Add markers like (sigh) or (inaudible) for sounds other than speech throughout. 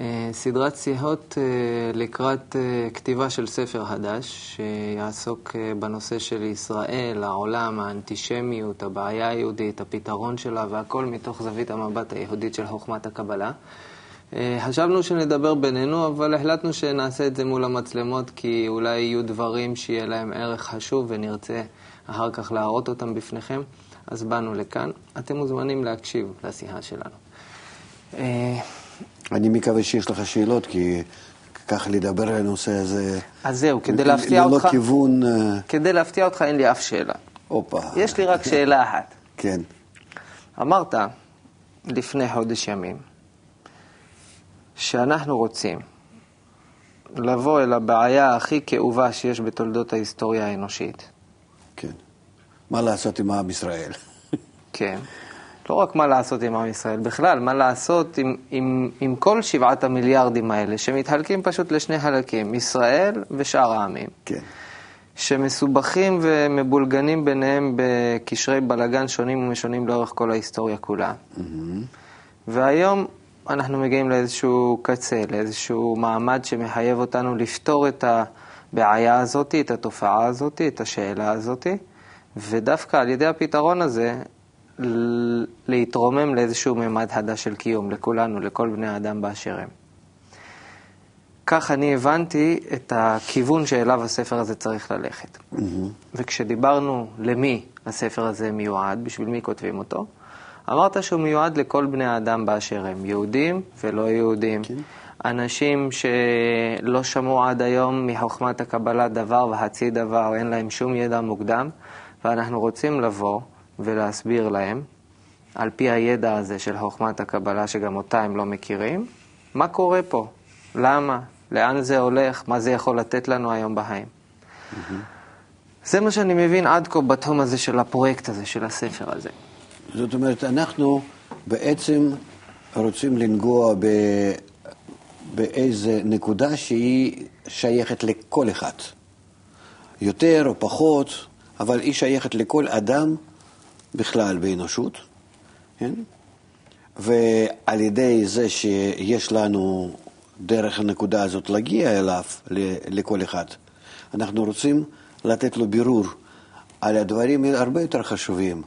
אה, סדרת שיחות אה, לקראת אה, כתיבה של ספר חדש, שיעסוק בנושא של ישראל, העולם, האנטישמיות, הבעיה היהודית, הפתרון שלה, והכל מתוך זווית המבט היהודית של חוכמת הקבלה. חשבנו שנדבר בינינו, אבל החלטנו שנעשה את זה מול המצלמות, כי אולי יהיו דברים שיהיה להם ערך חשוב ונרצה אחר כך להראות אותם בפניכם. אז באנו לכאן. אתם מוזמנים להקשיב לשיחה שלנו. אני מקווה שיש לך שאלות, כי ככה לדבר על הנושא הזה... אז זהו, כדי להפתיע אותך... ללא כיוון... אה, כדי להפתיע אותך אין לי אף שאלה. הופה. יש לי רק שאלה אחת. (laughs) כן. אמרת לפני חודש ימים שאנחנו רוצים לבוא אל הבעיה הכי כאובה שיש בתולדות ההיסטוריה האנושית. כן. מה לעשות עם עם ישראל? (laughs) כן. לא רק מה לעשות עם עם ישראל, בכלל, מה לעשות עם, עם, עם כל שבעת המיליארדים האלה, שמתחלקים פשוט לשני חלקים, ישראל ושאר העמים. כן. שמסובכים ומבולגנים ביניהם בקשרי בלגן שונים ומשונים לאורך כל ההיסטוריה כולה. Mm-hmm. והיום אנחנו מגיעים לאיזשהו קצה, לאיזשהו מעמד שמחייב אותנו לפתור את הבעיה הזאת, את התופעה הזאת, את השאלה הזאת, ודווקא על ידי הפתרון הזה להתרומם לאיזשהו ממד חדש של קיום, לכולנו, לכל בני האדם באשר הם. כך אני הבנתי את הכיוון שאליו הספר הזה צריך ללכת. Mm-hmm. וכשדיברנו למי הספר הזה מיועד, בשביל מי כותבים אותו, אמרת שהוא מיועד לכל בני האדם באשר הם, יהודים ולא יהודים. Okay. כן. אנשים שלא שמעו עד היום מחוכמת הקבלה דבר וחצי דבר, אין להם שום ידע מוקדם, ואנחנו רוצים לבוא ולהסביר להם, על פי הידע הזה של חוכמת הקבלה, שגם אותה הם לא מכירים, מה קורה פה, למה, לאן זה הולך, מה זה יכול לתת לנו היום בחיים. Mm-hmm. זה מה שאני מבין עד כה בתחום הזה של הפרויקט הזה, של הספר הזה. זאת אומרת, אנחנו בעצם רוצים לנגוע ב... באיזה נקודה שהיא שייכת לכל אחד. יותר או פחות, אבל היא שייכת לכל אדם בכלל באנושות, כן? ועל ידי זה שיש לנו דרך הנקודה הזאת להגיע אליו, לכל אחד, אנחנו רוצים לתת לו בירור על הדברים הרבה יותר חשובים,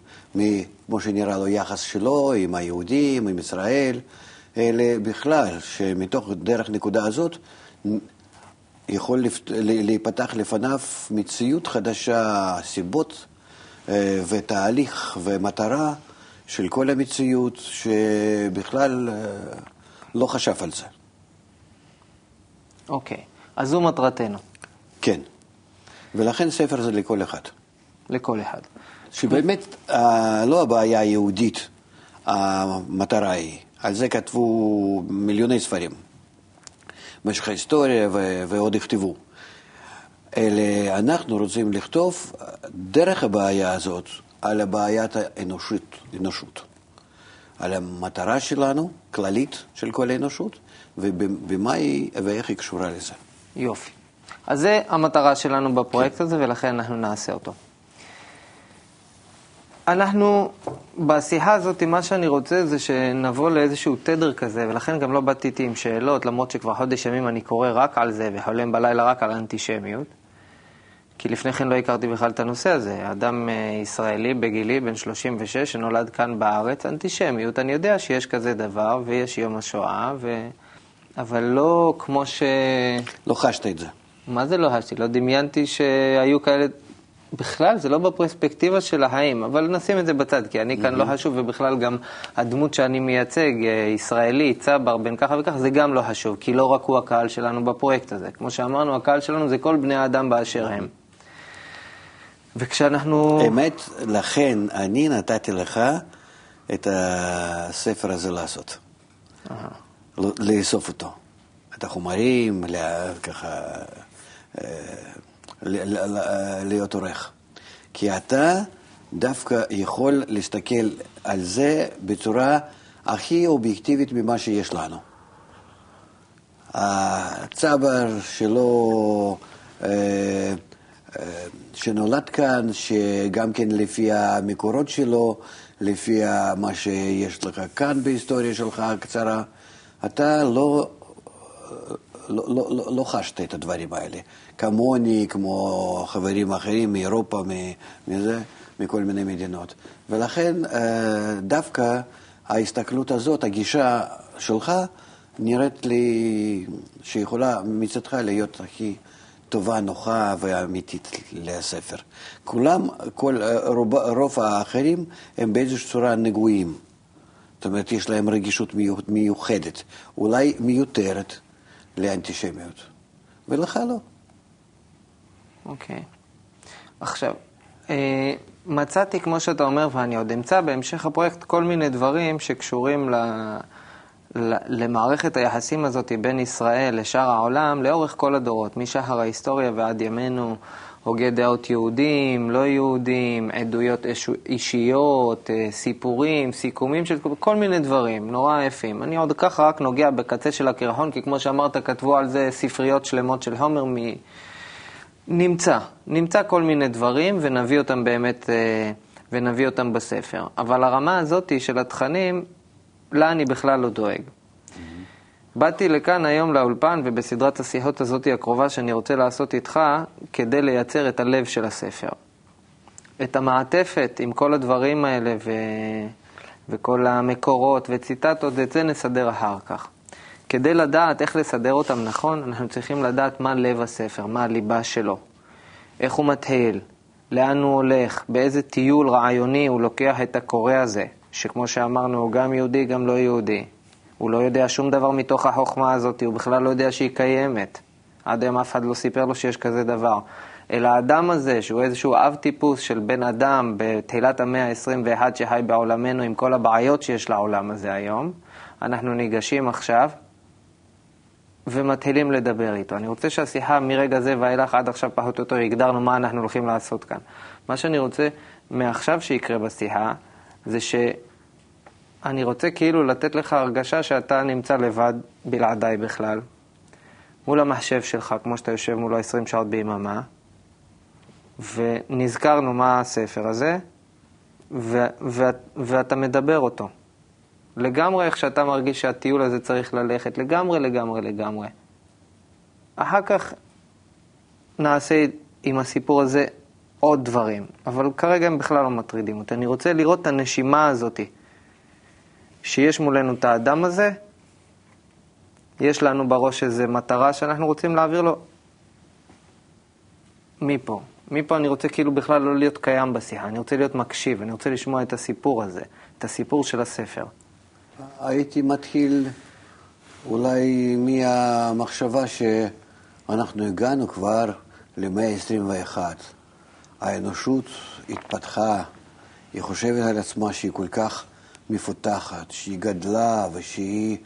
כמו שנראה לו יחס שלו עם היהודים, עם ישראל, אלה בכלל, שמתוך דרך נקודה הזאת יכול להיפתח לפניו מציאות חדשה, סיבות ותהליך ומטרה של כל המציאות שבכלל אה, לא חשב על זה. אוקיי, okay. אז זו מטרתנו. כן, ולכן ספר זה לכל אחד. לכל אחד. שבאמת אה, לא הבעיה היהודית, המטרה היא. על זה כתבו מיליוני ספרים במשך ההיסטוריה ועוד יכתבו. אלא אנחנו רוצים לכתוב דרך הבעיה הזאת על הבעיית האנושות, אנושות. על המטרה שלנו, כללית של כל האנושות, ובמה היא ואיך היא קשורה לזה. יופי. אז זה המטרה שלנו בפרויקט כן. הזה, ולכן אנחנו נעשה אותו. אנחנו, בשיחה הזאת, מה שאני רוצה זה שנבוא לאיזשהו תדר כזה, ולכן גם לא באתי איתי עם שאלות, למרות שכבר חודש ימים אני קורא רק על זה, וחולם בלילה רק על אנטישמיות. כי לפני כן לא הכרתי בכלל את הנושא הזה. אדם אה, ישראלי בגילי, בן 36, שנולד כאן בארץ, אנטישמיות, אני יודע שיש כזה דבר, ויש יום השואה, ו... אבל לא כמו ש... לא חשת את זה. מה זה לא חשתי? לא דמיינתי שהיו כאלה... בכלל, זה לא בפרספקטיבה של החיים, אבל נשים את זה בצד, כי אני כאן mm-hmm. לא חשוב, ובכלל גם הדמות שאני מייצג, אה, ישראלי, צבר, בן ככה וככה, זה גם לא חשוב, כי לא רק הוא הקהל שלנו בפרויקט הזה. כמו שאמרנו, הקהל שלנו זה כל בני האדם באשר הם. וכשאנחנו... אמת, לכן אני נתתי לך את הספר הזה לעשות. לאסוף אותו. את החומרים, ככה, אה, להיות עורך. כי אתה דווקא יכול להסתכל על זה בצורה הכי אובייקטיבית ממה שיש לנו. הצבר שלו... אה, שנולד כאן, שגם כן לפי המקורות שלו, לפי מה שיש לך כאן בהיסטוריה שלך הקצרה, אתה לא לא, לא, לא, לא חשת את הדברים האלה. כמוני, כמו חברים אחרים מאירופה, מזה, מכל מיני מדינות. ולכן דווקא ההסתכלות הזאת, הגישה שלך, נראית לי שיכולה מצדך להיות הכי טובה, נוחה ואמיתית לספר. כולם, כל, רוב, רוב האחרים הם באיזושהי צורה נגועים. זאת אומרת, יש להם רגישות מיוחדת, אולי מיותרת לאנטישמיות, ולך לא. אוקיי. Okay. עכשיו, אה, מצאתי, כמו שאתה אומר, ואני עוד אמצא בהמשך הפרויקט, כל מיני דברים שקשורים ל... למערכת היחסים הזאת בין ישראל לשאר העולם לאורך כל הדורות, משחר ההיסטוריה ועד ימינו, הוגי דעות יהודים, לא יהודים, עדויות אישיות, אה, סיפורים, סיכומים של כל מיני דברים, נורא יפים. אני עוד ככה רק נוגע בקצה של הקרחון, כי כמו שאמרת, כתבו על זה ספריות שלמות של הומר מ... נמצא, נמצא כל מיני דברים ונביא אותם באמת, אה, ונביא אותם בספר. אבל הרמה הזאת של התכנים, לה אני בכלל לא דואג. באתי לכאן היום לאולפן, ובסדרת השיחות הזאת הקרובה שאני רוצה לעשות איתך, כדי לייצר את הלב של הספר. את המעטפת עם כל הדברים האלה ו... וכל המקורות וציטטות, את זה נסדר אחר כך. כדי לדעת איך לסדר אותם נכון, אנחנו צריכים לדעת מה לב הספר, מה הליבה שלו, איך הוא מתחיל, לאן הוא הולך, באיזה טיול רעיוני הוא לוקח את הקורא הזה, שכמו שאמרנו, הוא גם יהודי, גם לא יהודי. הוא לא יודע שום דבר מתוך החוכמה הזאת, הוא בכלל לא יודע שהיא קיימת. עד היום אף אחד לא סיפר לו שיש כזה דבר. אלא האדם הזה, שהוא איזשהו אב טיפוס של בן אדם בתחילת המאה ה-21 שחי בעולמנו עם כל הבעיות שיש לעולם הזה היום, אנחנו ניגשים עכשיו ומתחילים לדבר איתו. אני רוצה שהשיחה מרגע זה ואילך עד עכשיו פחות או יותר הגדרנו מה אנחנו הולכים לעשות כאן. מה שאני רוצה מעכשיו שיקרה בשיחה זה שאני רוצה כאילו לתת לך הרגשה שאתה נמצא לבד בלעדיי בכלל, מול המחשב שלך, כמו שאתה יושב מולו 20 שעות ביממה, ונזכרנו מה הספר הזה, ו- ו- ואתה מדבר אותו. לגמרי איך שאתה מרגיש שהטיול הזה צריך ללכת, לגמרי, לגמרי, לגמרי. אחר כך נעשה עם הסיפור הזה עוד דברים, אבל כרגע הם בכלל לא מטרידים אותי. אני רוצה לראות את הנשימה הזאת, שיש מולנו את האדם הזה, יש לנו בראש איזו מטרה שאנחנו רוצים להעביר לו מפה. מפה אני רוצה כאילו בכלל לא להיות קיים בשיחה, אני רוצה להיות מקשיב, אני רוצה לשמוע את הסיפור הזה, את הסיפור של הספר. הייתי מתחיל אולי מהמחשבה שאנחנו הגענו כבר למאה ה-21. האנושות התפתחה, היא חושבת על עצמה שהיא כל כך מפותחת, שהיא גדלה ושהיא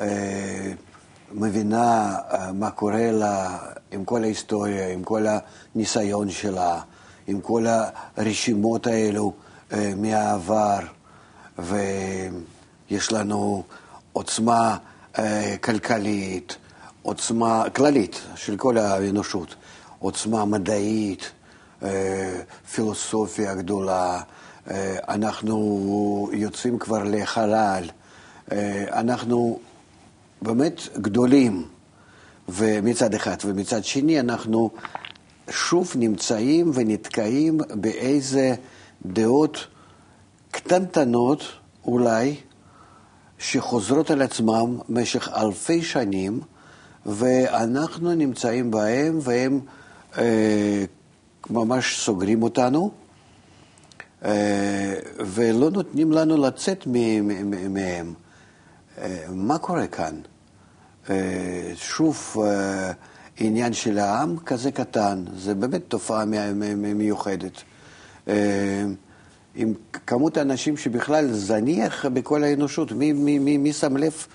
אה, מבינה אה, מה קורה לה עם כל ההיסטוריה, עם כל הניסיון שלה, עם כל הרשימות האלו אה, מהעבר. ו... יש לנו עוצמה אה, כלכלית, עוצמה כללית של כל האנושות, עוצמה מדעית, פילוסופיה גדולה, אה, אנחנו יוצאים כבר לחלל, אה, אנחנו באמת גדולים, ומצד אחד, ומצד שני אנחנו שוב נמצאים ונתקעים באיזה דעות קטנטנות אולי, שחוזרות על עצמם במשך אלפי שנים, ואנחנו נמצאים בהם, והם אה, ממש סוגרים אותנו, אה, ולא נותנים לנו לצאת מהם. אה, מה קורה כאן? אה, שוב, עניין של העם כזה קטן, זה באמת תופעה מיוחדת. עם כמות האנשים שבכלל זניח בכל האנושות. מי, מי, מי, מי שם לב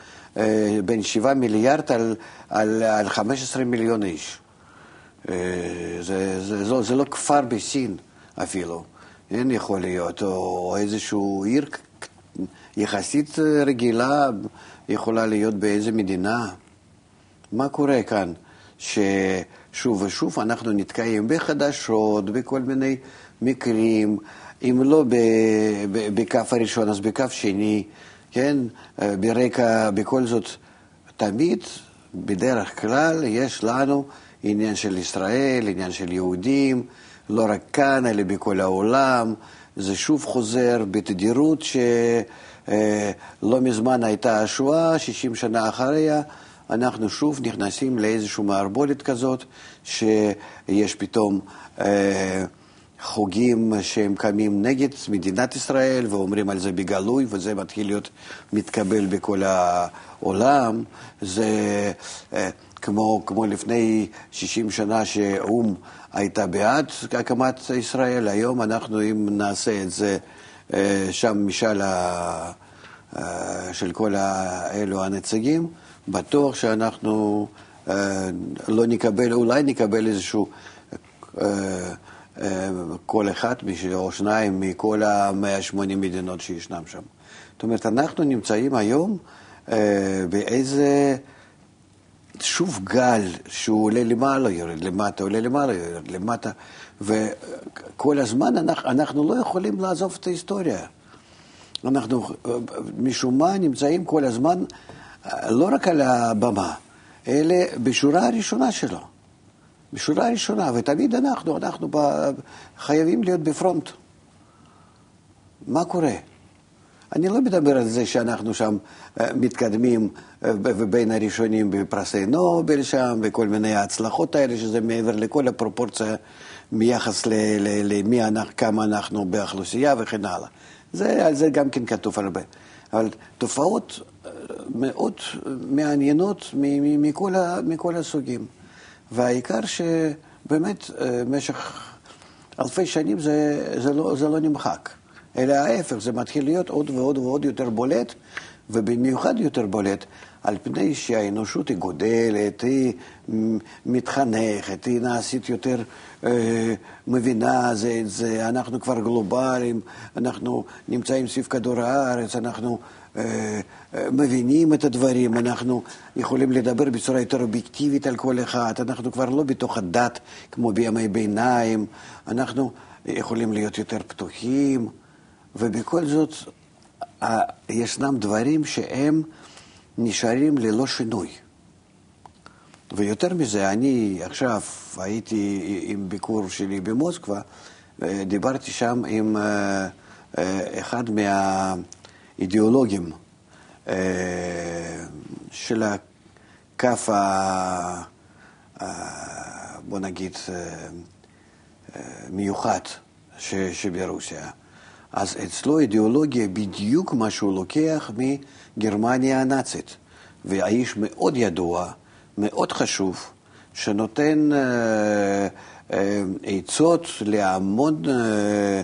בין 7 מיליארד על, על, על 15 מיליון איש? אה, זה, זה, זה, זה לא כפר בסין אפילו, אין יכול להיות, או, או איזשהו עיר יחסית רגילה יכולה להיות באיזה מדינה. מה קורה כאן? ששוב ושוב אנחנו נתקעים בחדשות, בכל מיני מקרים. אם לא בכף הראשון, אז בכף שני, כן? ברקע, בכל זאת, תמיד בדרך כלל יש לנו עניין של ישראל, עניין של יהודים, לא רק כאן, אלא בכל העולם. זה שוב חוזר בתדירות שלא מזמן הייתה השואה, 60 שנה אחריה. אנחנו שוב נכנסים לאיזושהי מערבולת כזאת, שיש פתאום אה, חוגים שהם קמים נגד מדינת ישראל ואומרים על זה בגלוי, וזה מתחיל להיות מתקבל בכל העולם. זה אה, כמו, כמו לפני 60 שנה שאו"ם הייתה בעד הקמת ישראל, היום אנחנו, אם נעשה את זה אה, שם משאל ה... אה, של כל אלו הנציגים, בטוח שאנחנו אה, לא נקבל, אולי נקבל איזשהו כל אחד או שניים מכל ה-180 מדינות שישנם שם. זאת אומרת, אנחנו נמצאים היום באיזה... שוב גל שהוא עולה למעלה, יורד למטה, עולה למעלה, יורד למטה, וכל הזמן אנחנו, אנחנו לא יכולים לעזוב את ההיסטוריה. אנחנו משום מה נמצאים כל הזמן לא רק על הבמה, אלא בשורה הראשונה שלו. בשורה הראשונה, ותמיד אנחנו, אנחנו חייבים להיות בפרונט. מה קורה? אני לא מדבר על זה שאנחנו שם אה, מתקדמים אה, בין הראשונים בפרסי נובל שם, וכל מיני ההצלחות האלה, שזה מעבר לכל הפרופורציה ביחס למי אנחנו, כמה אנחנו באוכלוסייה וכן הלאה. זה, על זה גם כן כתוב הרבה. אבל תופעות אה, מאוד מעניינות מכל, מכל הסוגים. והעיקר שבאמת במשך אלפי שנים זה, זה, לא, זה לא נמחק. אלא ההפך, זה מתחיל להיות עוד ועוד ועוד יותר בולט, ובמיוחד יותר בולט, על פני שהאנושות היא גודלת, היא מתחנכת, היא נעשית יותר אה, מבינה זה את זה, אנחנו כבר גלובליים, אנחנו נמצאים סביב כדור הארץ, אנחנו אה, אה, מבינים את הדברים, אנחנו יכולים לדבר בצורה יותר אובייקטיבית על כל אחד, אנחנו כבר לא בתוך הדת כמו בימי ביניים, אנחנו יכולים להיות יותר פתוחים. ובכל זאת ישנם דברים שהם נשארים ללא שינוי. ויותר מזה, אני עכשיו הייתי עם ביקור שלי במוסקבה, דיברתי שם עם אה, אה, אחד מהאידיאולוגים אה, של הכף ה... בוא נגיד, מיוחד שברוסיה. אז אצלו אידיאולוגיה בדיוק מה שהוא לוקח מגרמניה הנאצית. והאיש מאוד ידוע, מאוד חשוב, שנותן אה, אה, עצות להמון אה,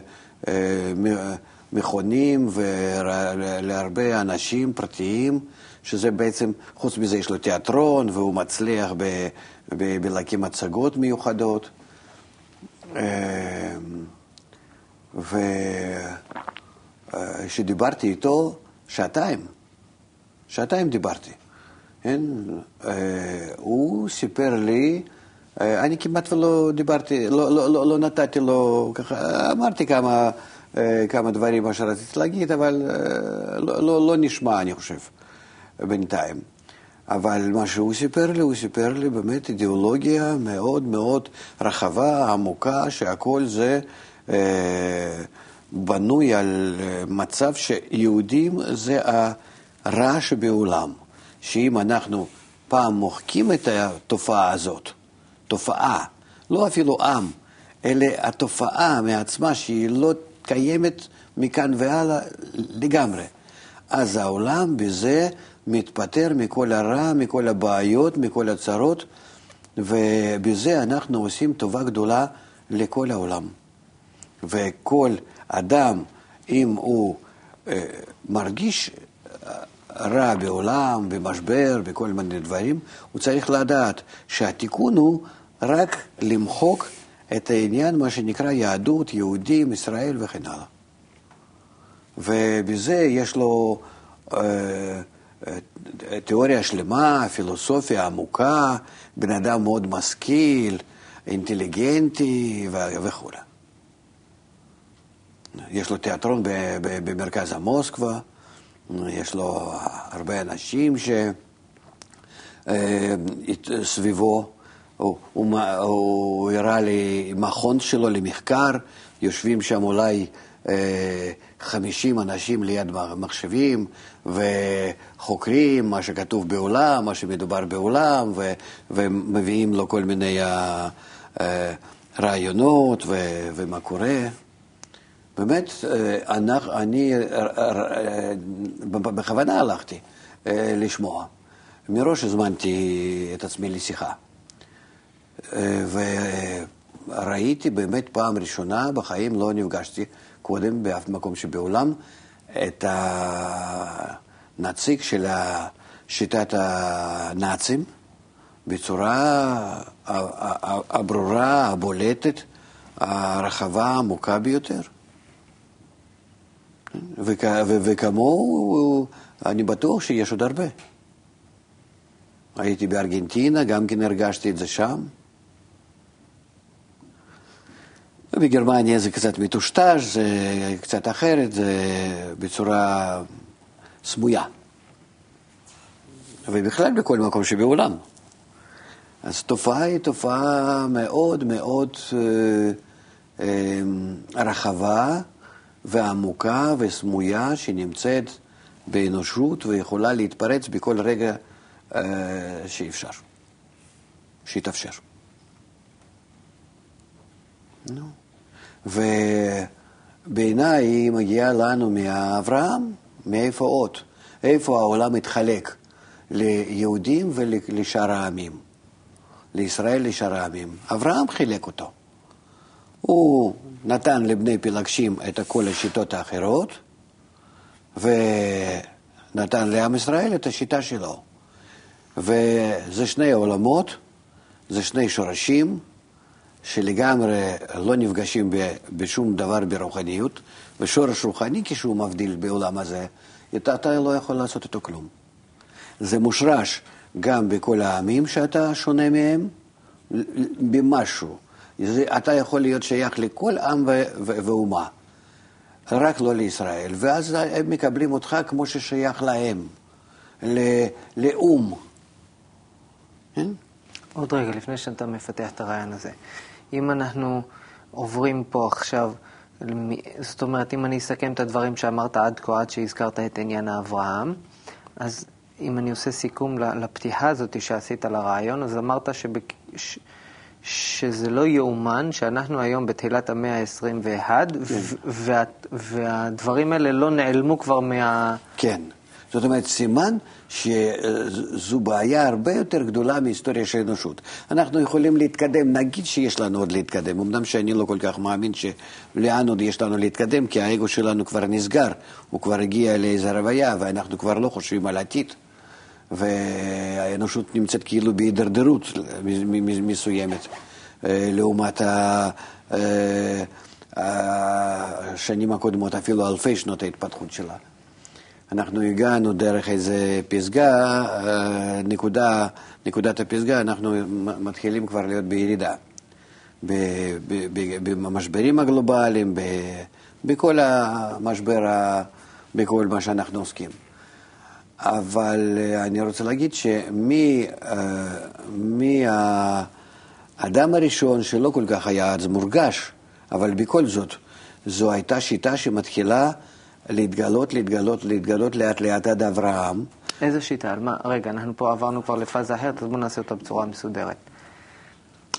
אה, מכונים ולהרבה אנשים פרטיים, שזה בעצם, חוץ מזה יש לו תיאטרון והוא מצליח בלהקים הצגות מיוחדות. וכשדיברתי איתו, שעתיים, שעתיים דיברתי. כן? אה, הוא סיפר לי, אה, אני כמעט ולא דיברתי, לא, לא, לא, לא נתתי לו, ככה, אמרתי כמה, אה, כמה דברים מה שרציתי להגיד, אבל לא, לא, לא נשמע, אני חושב, בינתיים. אבל מה שהוא סיפר לי, הוא סיפר לי באמת אידיאולוגיה מאוד מאוד רחבה, עמוקה, שהכל זה בנוי על אה, מצב שיהודים זה הרע שבעולם. שאם אנחנו פעם מוחקים את התופעה הזאת, תופעה, לא אפילו עם, אלא התופעה מעצמה שהיא לא קיימת מכאן והלאה לגמרי. אז העולם בזה מתפטר מכל הרע, מכל הבעיות, מכל הצרות, ובזה אנחנו עושים טובה גדולה לכל העולם. וכל אדם, אם הוא אה, מרגיש אה, רע בעולם, במשבר, בכל מיני דברים, הוא צריך לדעת שהתיקון הוא רק למחוק את העניין, מה שנקרא יהדות, יהודים, ישראל וכן הלאה. ובזה יש לו אה, אה, תיאוריה שלמה, פילוסופיה עמוקה, בן אדם מאוד משכיל, אינטליגנטי וכו'. יש לו תיאטרון במרכז המוסקבה, יש לו הרבה אנשים אה, סביבו. הוא, הוא, הוא הראה לי מכון שלו למחקר, יושבים שם אולי אה, 50 אנשים ליד מחשבים וחוקרים מה שכתוב בעולם, מה שמדובר בעולם, ו, ומביאים לו כל מיני אה, אה, רעיונות ו, ומה קורה. באמת, אה, אני אה, בכוונה הלכתי אה, לשמוע. מראש הזמנתי את עצמי לשיחה. וראיתי באמת פעם ראשונה בחיים, לא נפגשתי קודם באף מקום שבעולם, את הנציג של שיטת הנאצים בצורה הברורה, הבולטת, הרחבה, העמוקה ביותר. וכמוהו, אני בטוח שיש עוד הרבה. הייתי בארגנטינה, גם כן הרגשתי את זה שם. בגרמניה זה קצת מטושטש, זה קצת אחרת, זה בצורה סמויה. ובכלל בכל מקום שבעולם. אז תופעה היא תופעה מאוד מאוד אה, אה, רחבה ועמוקה וסמויה שנמצאת באנושות ויכולה להתפרץ בכל רגע אה, שאפשר, שיתאפשר. נו. ובעיניי היא מגיעה לנו מאברהם, מאיפה עוד? איפה העולם מתחלק ליהודים ולשאר העמים, לישראל לשאר העמים. אברהם חילק אותו. הוא נתן לבני פילגשים את כל השיטות האחרות, ונתן לעם ישראל את השיטה שלו. וזה שני עולמות, זה שני שורשים, שלגמרי לא נפגשים בשום דבר ברוחניות, ושורש רוחני כשהוא מבדיל בעולם הזה, אתה, לא יכול לעשות איתו כלום. זה מושרש גם בכל העמים שאתה שונה מהם, במשהו. זה, אתה יכול להיות שייך לכל עם ו- ו- ואומה, רק לא לישראל, ואז הם מקבלים אותך כמו ששייך להם, לאו"ם. כן? עוד רגע, לפני שאתה מפתח את הרעיון הזה. אם אנחנו עוברים פה עכשיו, זאת אומרת, אם אני אסכם את הדברים שאמרת עד כה, עד שהזכרת את עניין האברהם, אז אם אני עושה סיכום לפתיחה הזאת שעשית לרעיון, אז אמרת שבק... ש... שזה לא יאומן שאנחנו היום בתחילת המאה ה-21, כן. וה... והדברים האלה לא נעלמו כבר מה... כן. זאת אומרת, סימן שזו בעיה הרבה יותר גדולה מהיסטוריה של האנושות. אנחנו יכולים להתקדם, נגיד שיש לנו עוד להתקדם, אמנם שאני לא כל כך מאמין שלאן עוד יש לנו להתקדם, כי האגו שלנו כבר נסגר, הוא כבר הגיע לאיזו רוויה, ואנחנו כבר לא חושבים על עתיד. והאנושות נמצאת כאילו בהידרדרות מסוימת, אה, לעומת אה, השנים הקודמות, אפילו אלפי שנות ההתפתחות שלה. אנחנו הגענו דרך איזה פסגה, אה, נקודה, נקודת הפסגה, אנחנו מתחילים כבר להיות בירידה. במשברים הגלובליים, בכל המשבר, בכל מה שאנחנו עוסקים. אבל אה, אני רוצה להגיד שמי אה, הראשון שלא כל כך היה אז מורגש, אבל בכל זאת, זו הייתה שיטה שמתחילה להתגלות, להתגלות, להתגלות לאט לאט עד אברהם. איזה שיטה? על מה? רגע, אנחנו פה עברנו כבר לפאזה אחרת, אז בואו נעשה אותה בצורה מסודרת.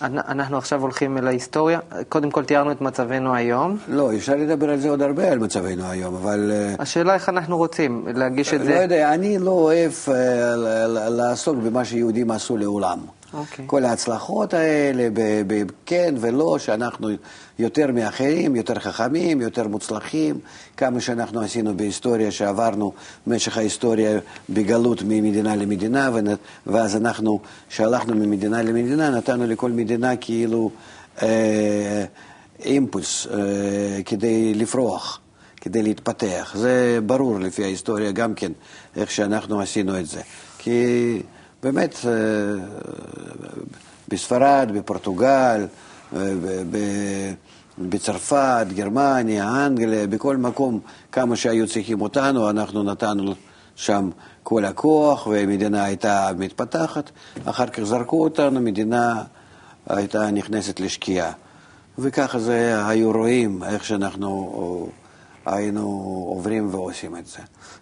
אנחנו עכשיו הולכים אל ההיסטוריה. קודם כל תיארנו את מצבנו היום. לא, אפשר לדבר על זה עוד הרבה, על מצבנו היום, אבל... אה, השאלה איך אנחנו רוצים להגיש את לא זה. לא יודע, אני לא אוהב uh, לעסוק במה שיהודים עשו לעולם. Okay. אוקיי. כל ההצלחות האלה, כן ולא, שאנחנו יותר מאחרים, יותר חכמים, יותר מוצלחים, כמה שאנחנו עשינו בהיסטוריה, שעברנו במשך ההיסטוריה בגלות ממדינה למדינה, ואז אנחנו, שהלכנו ממדינה למדינה, נתנו לכל מדינה כאילו אה, אימפוס אה, כדי לפרוח. כדי להתפתח. זה ברור לפי ההיסטוריה גם כן, איך שאנחנו עשינו את זה. כי באמת, אה, בספרד, בפורטוגל, אה, בצרפת, גרמניה, אנגליה, בכל מקום, כמה שהיו צריכים אותנו, אנחנו נתנו שם כל הכוח, והמדינה הייתה מתפתחת, אחר כך זרקו אותנו, המדינה הייתה נכנסת לשקיעה. וככה זה היו רואים איך שאנחנו היינו עוברים ועושים את זה.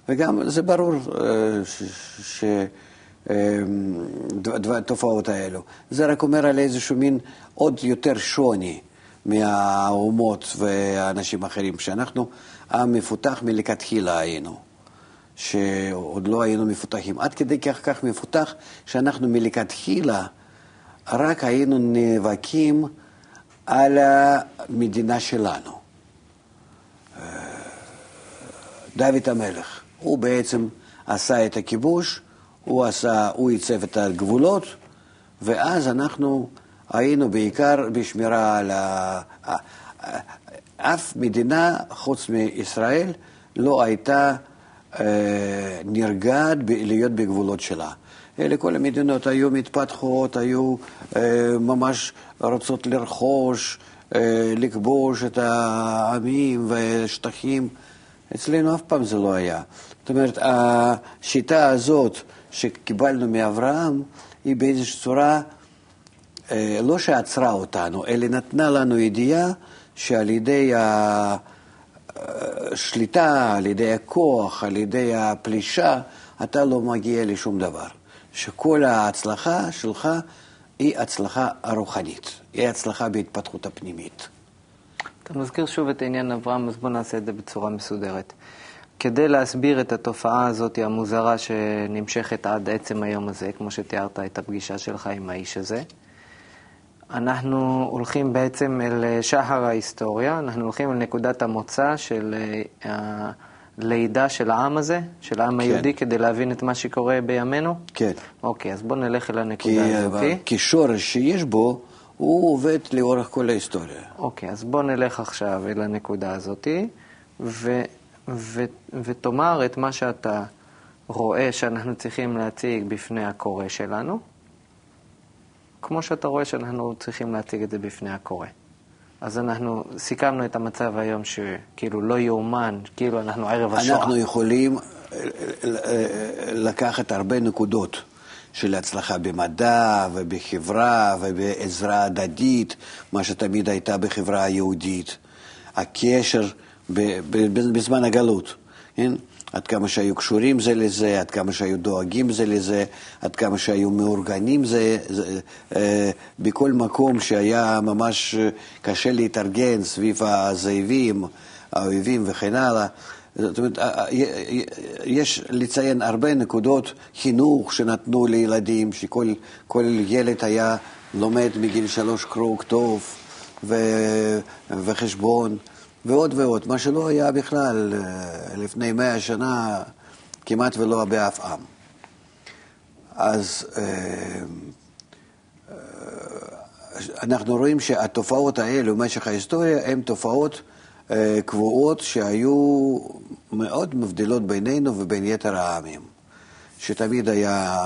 וגם זה ברור שהתופעות האלו. זה רק אומר על איזשהו מין עוד יותר שוני מהאומות והאנשים האחרים, שאנחנו עם מפותח מלכתחילה היינו. שעוד לא היינו מפותחים. עד כדי כך כך מפותח שאנחנו מלכתחילה רק היינו נאבקים על המדינה שלנו. דוד המלך, הוא בעצם עשה את הכיבוש, הוא, עשה, הוא עיצב את הגבולות, ואז אנחנו היינו בעיקר בשמירה על ה... אף מדינה חוץ מישראל לא הייתה אה, נרגעת להיות בגבולות שלה. אלה כל המדינות היו מתפתחות, היו אה, ממש רוצות לרכוש, אה, לכבוש את העמים והשטחים. אצלנו אף פעם זה לא היה. זאת אומרת, השיטה הזאת שקיבלנו מאברהם, היא באיזושהי צורה לא שעצרה אותנו, אלא נתנה לנו ידיעה שעל ידי השליטה, על ידי הכוח, על ידי הפלישה, אתה לא מגיע לשום דבר. שכל ההצלחה שלך היא הצלחה רוחנית, היא הצלחה בהתפתחות הפנימית. אתה מזכיר שוב את עניין אברהם, אז בוא נעשה את זה בצורה מסודרת. כדי להסביר את התופעה הזאת המוזרה שנמשכת עד עצם היום הזה, כמו שתיארת את הפגישה שלך עם האיש הזה, אנחנו הולכים בעצם אל שחר ההיסטוריה, אנחנו הולכים אל נקודת המוצא של הלידה של העם הזה, של העם כן. היהודי, כדי להבין את מה שקורה בימינו? כן. אוקיי, אז בואו נלך אל הנקודה הזאת. כי שורש שיש בו, הוא עובד לאורך כל ההיסטוריה. אוקיי, אז בואו נלך עכשיו אל הנקודה הזאת, ו, ו, ותאמר את מה שאתה רואה שאנחנו צריכים להציג בפני הקורא שלנו. כמו שאתה רואה שאנחנו צריכים להציג את זה בפני הקורא. אז אנחנו סיכמנו את המצב היום שכאילו לא יאומן, כאילו אנחנו ערב השואה. אנחנו יכולים אה, אה, לקחת הרבה נקודות של הצלחה במדע ובחברה ובעזרה הדדית, מה שתמיד הייתה בחברה היהודית. הקשר בזמן הגלות, כן? עד כמה שהיו קשורים זה לזה, עד כמה שהיו דואגים זה לזה, עד כמה שהיו מאורגנים זה, זה אה, בכל מקום שהיה ממש קשה להתארגן סביב הזאבים, האויבים וכן הלאה. זאת אומרת, יש לציין הרבה נקודות חינוך שנתנו לילדים, שכל ילד היה לומד מגיל שלוש קרוא וכתוב וחשבון. ועוד ועוד, מה שלא היה בכלל אה, לפני מאה שנה, כמעט ולא באף עם. אז אה, אה, אנחנו רואים שהתופעות האלו במשך ההיסטוריה הן תופעות קבועות שהיו מאוד מבדילות בינינו ובין יתר העמים. שתמיד היה,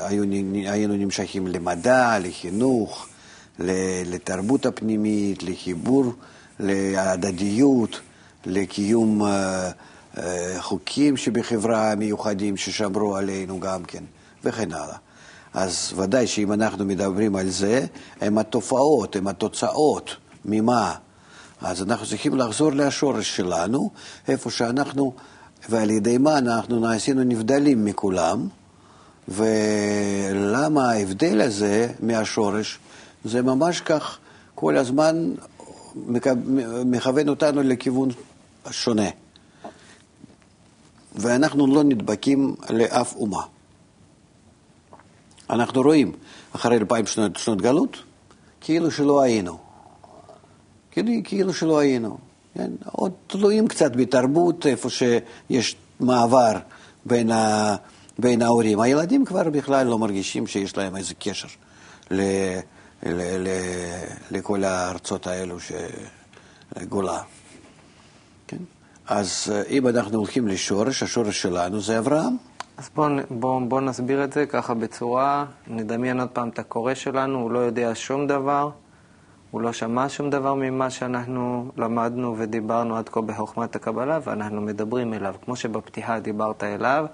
היו, היינו נמשכים למדע, לחינוך, לתרבות הפנימית, לחיבור להדדיות, לקיום אה, אה, חוקים שבחברה מיוחדים ששמרו עלינו גם כן, וכן הלאה. אז ודאי שאם אנחנו מדברים על זה, הם התופעות, הם התוצאות, ממה? אז אנחנו צריכים לחזור לשורש שלנו, איפה שאנחנו, ועל ידי מה אנחנו נעשינו נבדלים מכולם, ולמה ההבדל הזה מהשורש, זה ממש כך כל הזמן מכוון אותנו לכיוון שונה. ואנחנו לא נדבקים לאף אומה. אנחנו רואים, אחרי אלפיים שנות, שנות גלות, כאילו שלא היינו. כאילו, כאילו שלא היינו. כן? עוד תלויים קצת בתרבות, איפה שיש מעבר בין, ה, בין ההורים. הילדים כבר בכלל לא מרגישים שיש להם איזה קשר ל... לכל הארצות האלו, ש... גולה. כן? אז אה, אם אנחנו הולכים לשורש, השורש שלנו זה אברהם. אז בואו בוא, בוא נסביר את זה ככה בצורה, נדמיין עוד פעם את הקורא שלנו, הוא לא יודע שום דבר, הוא לא שמע שום דבר ממה שאנחנו למדנו ודיברנו עד כה בחוכמת הקבלה, ואנחנו מדברים אליו. כמו שבפתיחה דיברת אליו,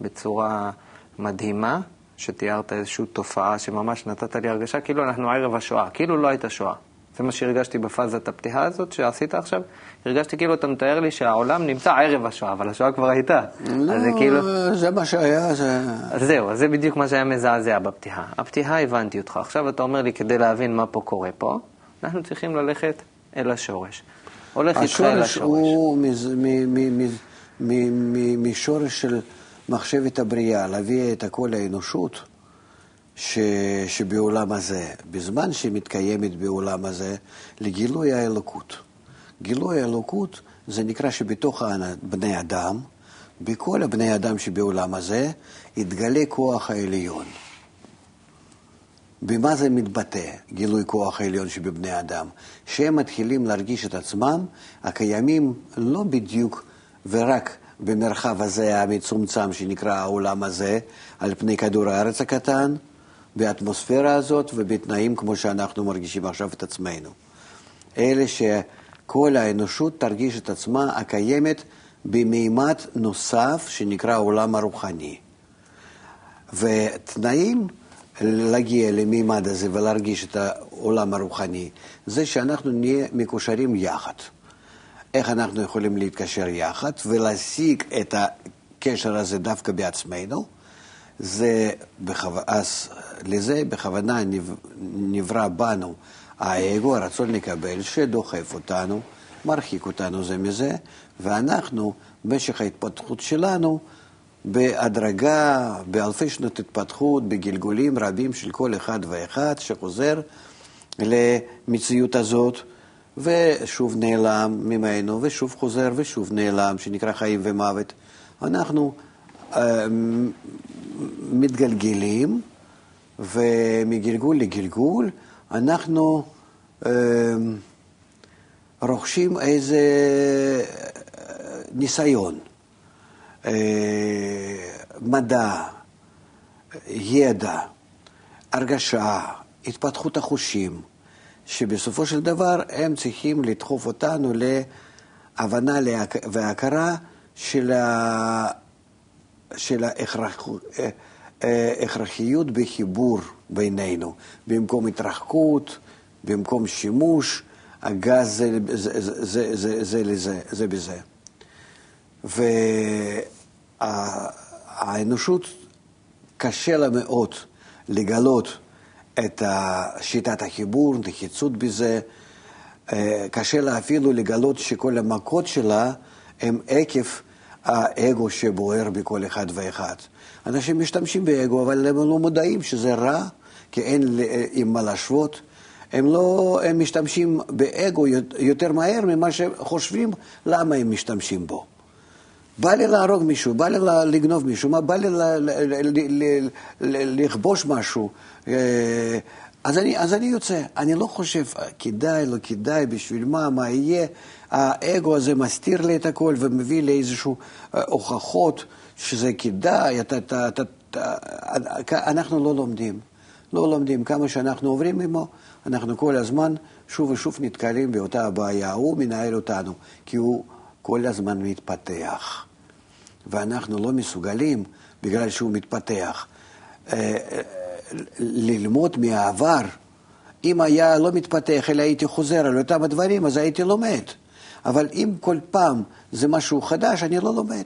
בצורה מדהימה, שתיארת איזושהי תופעה שממש נתת לי הרגשה כאילו אנחנו ערב השואה, כאילו לא הייתה שואה. זה מה שהרגשתי בפאזת הפתיחה הזאת שעשית עכשיו. הרגשתי כאילו אתה מתאר לי שהעולם נמצא ערב השואה, אבל השואה כבר הייתה. לא, אז זה כאילו... זה מה שהיה, זה... אז זהו, אז זה בדיוק מה שהיה מזעזע בפתיחה. הפתיחה הבנתי אותך. עכשיו אתה אומר לי, כדי להבין מה פה קורה פה, אנחנו צריכים ללכת אל השורש. הולך איתך אל השורש השורש. הוא מז- מ- מ- מ- מ- מ- משורש של מחשבת הבריאה, להביא את כל האנושות ש, שבעולם הזה, בזמן שמתקיימת בעולם הזה, לגילוי האלוקות. גילוי האלוקות זה נקרא שבתוך בני אדם, בכל הבני אדם שבעולם הזה, יתגלה כוח העליון. במה זה מתבטא, גילוי כוח העליון שבבני אדם? שהם מתחילים להרגיש את עצמם הקיימים לא בדיוק ורק במרחב הזה המצומצם שנקרא העולם הזה, על פני כדור הארץ הקטן, באטמוספירה הזאת ובתנאים כמו שאנחנו מרגישים עכשיו את עצמנו. אלה שכל האנושות תרגיש את עצמה הקיימת במימד נוסף שנקרא העולם הרוחני. ותנאים להגיע למימד הזה ולהרגיש את העולם הרוחני, זה שאנחנו נהיה מקושרים יחד. איך אנחנו יכולים להתקשר יחד ולהשיג את הקשר הזה דווקא בעצמנו? זה, בכו... אז לזה בכוונה נב... נברא בנו האגו, הרצון לקבל, שדוחף אותנו, מרחיק אותנו זה מזה, ואנחנו, במשך ההתפתחות שלנו, בהדרגה, באלפי שנות התפתחות, בגלגולים רבים של כל אחד ואחד שחוזר למציאות הזאת, ושוב נעלם ממנו, ושוב חוזר ושוב נעלם, שנקרא חיים ומוות. אנחנו אה, מתגלגלים, ומגלגול לגלגול אנחנו אה, רוכשים איזה ניסיון. אה, מדע, ידע, הרגשה, התפתחות החושים, שבסופו של דבר הם צריכים לדחוף אותנו להבנה והכרה של, ה... של ההכרחיות בחיבור בינינו, במקום התרחקות, במקום שימוש, הגז זה, זה, זה, זה, זה, זה, זה בזה. והאנושות קשה לה מאוד לגלות את שיטת החיבור, נחיצות בזה. קשה לה אפילו לגלות שכל המכות שלה הם עקב האגו שבוער בכל אחד ואחד. אנשים משתמשים באגו, אבל הם לא מודעים שזה רע, כי אין עם מה להשוות. הם לא, הם משתמשים באגו יותר מהר ממה שחושבים למה הם משתמשים בו. בא לי להרוג מישהו, בא לי לגנוב מישהו, בא לי לכבוש משהו. אז אני, אז אני יוצא. אני לא חושב, כדאי, לא כדאי, בשביל מה, מה יהיה. האגו הזה מסתיר לי את הכל ומביא לי איזשהו הוכחות שזה כדאי. אתה, אתה, אתה, אתה, אנחנו לא לומדים. לא לומדים. כמה שאנחנו עוברים עמו, אנחנו כל הזמן שוב ושוב נתקלים באותה הבעיה. הוא מנהל אותנו, כי הוא כל הזמן מתפתח. ואנחנו לא מסוגלים, בגלל שהוא מתפתח, ללמוד מהעבר. אם היה לא מתפתח, אלא הייתי חוזר על אותם הדברים, אז הייתי לומד. אבל אם כל פעם זה משהו חדש, אני לא לומד.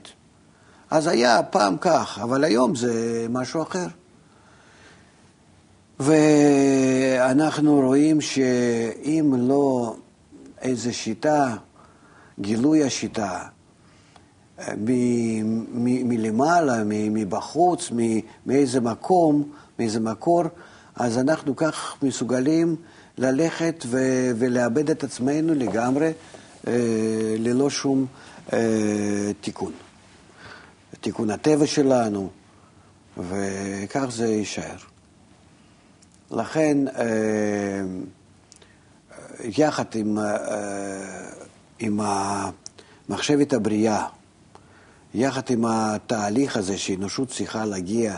אז היה פעם כך, אבל היום זה משהו אחר. ואנחנו רואים שאם לא איזו שיטה, גילוי השיטה, מלמעלה, מבחוץ, מאיזה מקום, מאיזה מקור, אז אנחנו כך מסוגלים ללכת ולאבד את עצמנו לגמרי ללא שום תיקון. תיקון הטבע שלנו, וכך זה יישאר. לכן, יחד עם, עם מחשבת הבריאה, יחד עם התהליך הזה שהאנושות צריכה להגיע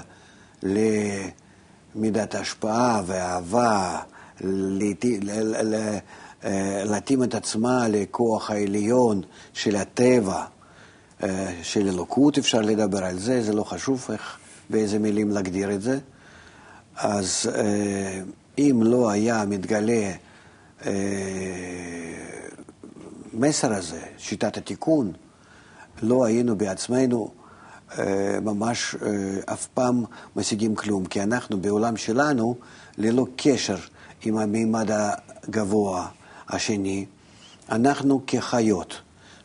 למידת ההשפעה והאהבה, להתאים את עצמה לכוח העליון של הטבע, אה, של אלוקות, אפשר לדבר על זה, זה לא חשוב איך, באיזה מילים להגדיר את זה. אז אה, אם לא היה מתגלה המסר הזה, שיטת התיקון, לא היינו בעצמנו ממש אף פעם משיגים כלום, כי אנחנו בעולם שלנו, ללא קשר עם המימד הגבוה השני, אנחנו כחיות,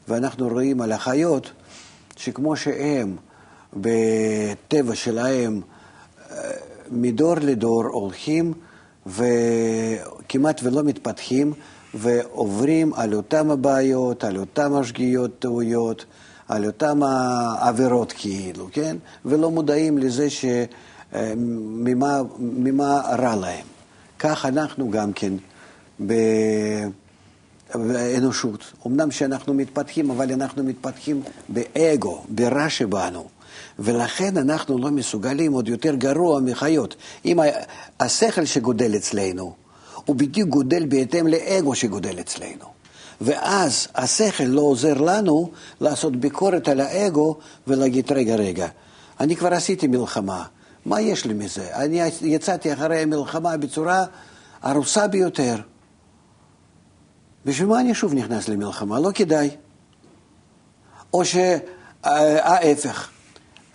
ואנחנו רואים על החיות שכמו שהם בטבע שלהם מדור לדור הולכים וכמעט ולא מתפתחים ועוברים על אותם הבעיות, על אותם השגיאות, טעויות, על אותם העבירות כאילו, כן? ולא מודעים לזה שממה רע להם. כך אנחנו גם כן באנושות. אמנם שאנחנו מתפתחים, אבל אנחנו מתפתחים באגו, ברע שבנו. ולכן אנחנו לא מסוגלים עוד יותר גרוע מחיות. אם השכל שגודל אצלנו, הוא בדיוק גודל בהתאם לאגו שגודל אצלנו. ואז השכל לא עוזר לנו לעשות ביקורת על האגו ולהגיד, רגע, רגע, אני כבר עשיתי מלחמה, מה יש לי מזה? אני יצאתי אחרי המלחמה בצורה ארוסה ביותר. בשביל מה אני שוב נכנס למלחמה? לא כדאי. או שההפך,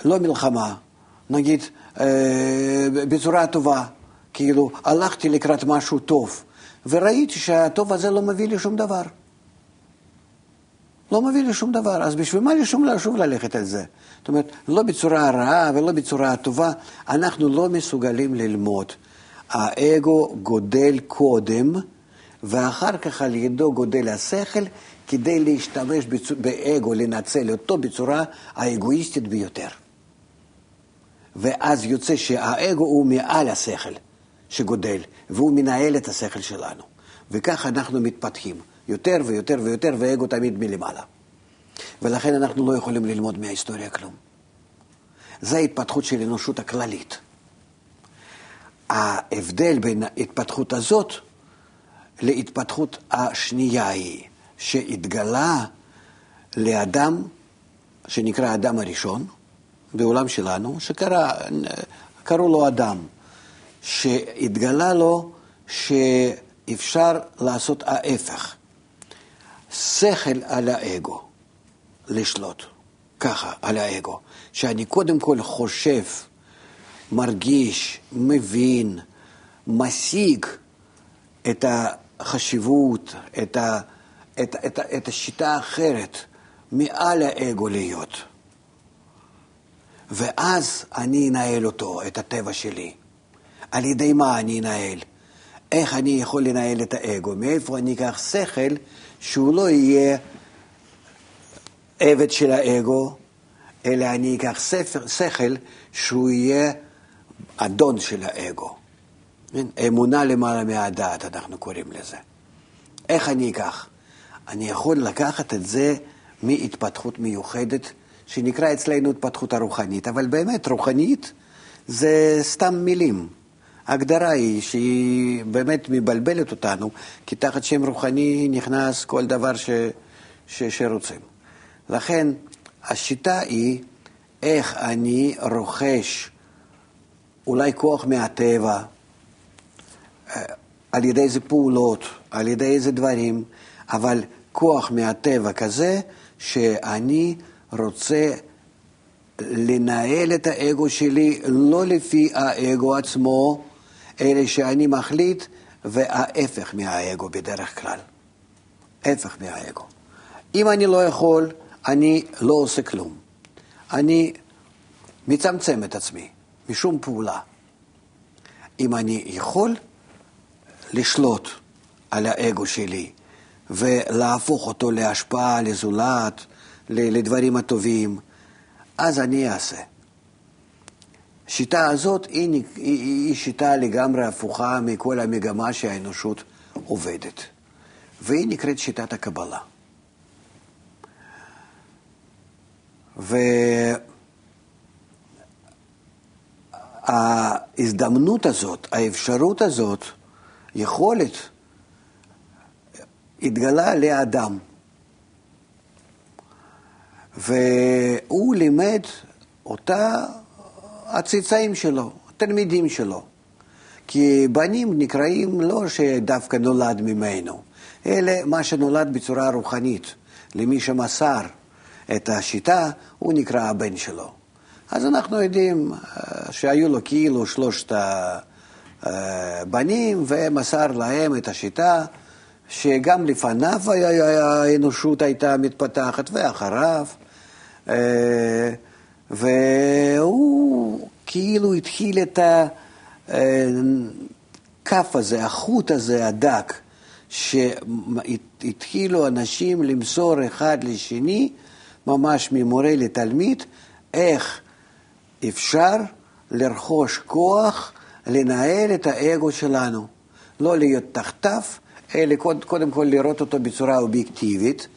לא מלחמה, נגיד אה, בצורה טובה, כאילו הלכתי לקראת משהו טוב, וראיתי שהטוב הזה לא מביא לי שום דבר. לא מביא לי שום דבר, אז בשביל מה לי שום לשוב ללכת על זה? זאת אומרת, לא בצורה רעה ולא בצורה טובה, אנחנו לא מסוגלים ללמוד. האגו גודל קודם, ואחר כך על ידו גודל השכל, כדי להשתמש באגו, לנצל אותו בצורה האגואיסטית ביותר. ואז יוצא שהאגו הוא מעל השכל שגודל, והוא מנהל את השכל שלנו. וכך אנחנו מתפתחים, יותר ויותר ויותר, ואגו תמיד מלמעלה. ולכן אנחנו לא יכולים ללמוד מההיסטוריה כלום. זו ההתפתחות של האנושות הכללית. ההבדל בין ההתפתחות הזאת להתפתחות השנייה היא שהתגלה לאדם שנקרא האדם הראשון בעולם שלנו, שקראו לו אדם, שהתגלה לו שאפשר לעשות ההפך, שכל על האגו, לשלוט, ככה, על האגו, שאני קודם כל חושב, מרגיש, מבין, משיג את החשיבות, את, ה, את, את, את השיטה האחרת, מעל האגו להיות. ואז אני אנהל אותו, את הטבע שלי. על ידי מה אני אנהל? איך אני יכול לנהל את האגו? מאיפה אני אקח שכל שהוא לא יהיה עבד של האגו, אלא אני אקח ספר, שכל שהוא יהיה אדון של האגו. כן? אמונה למעלה מהדעת, אנחנו קוראים לזה. איך אני אקח? אני יכול לקחת את זה מהתפתחות מיוחדת, שנקרא אצלנו התפתחות הרוחנית, אבל באמת רוחנית זה סתם מילים. ההגדרה היא שהיא באמת מבלבלת אותנו, כי תחת שם רוחני נכנס כל דבר ש, ש, שרוצים. לכן השיטה היא איך אני רוכש אולי כוח מהטבע, על ידי איזה פעולות, על ידי איזה דברים, אבל כוח מהטבע כזה שאני רוצה לנהל את האגו שלי לא לפי האגו עצמו, אלא שאני מחליט, וההפך מהאגו בדרך כלל. ההפך מהאגו. אם אני לא יכול, אני לא עושה כלום. אני מצמצם את עצמי משום פעולה. אם אני יכול, לשלוט על האגו שלי ולהפוך אותו להשפעה, לזולת, לדברים הטובים, אז אני אעשה. השיטה הזאת היא, היא, היא שיטה לגמרי הפוכה מכל המגמה שהאנושות עובדת, והיא נקראת שיטת הקבלה. וההזדמנות הזאת, האפשרות הזאת, יכולת התגלה לאדם. והוא לימד אותה הצאצאים שלו, התלמידים שלו. כי בנים נקראים לא שדווקא נולד ממנו, אלא מה שנולד בצורה רוחנית. למי שמסר את השיטה, הוא נקרא הבן שלו. אז אנחנו יודעים אה, שהיו לו כאילו שלושת הבנים, ומסר להם את השיטה, שגם לפניו האנושות הייתה מתפתחת, ואחריו. אה, והוא כאילו התחיל את הכף הזה, החוט הזה הדק, שהתחילו אנשים למסור אחד לשני, ממש ממורה לתלמיד, איך אפשר לרכוש כוח לנהל את האגו שלנו. לא להיות תחתיו, אלא קודם כל לראות אותו בצורה אובייקטיבית,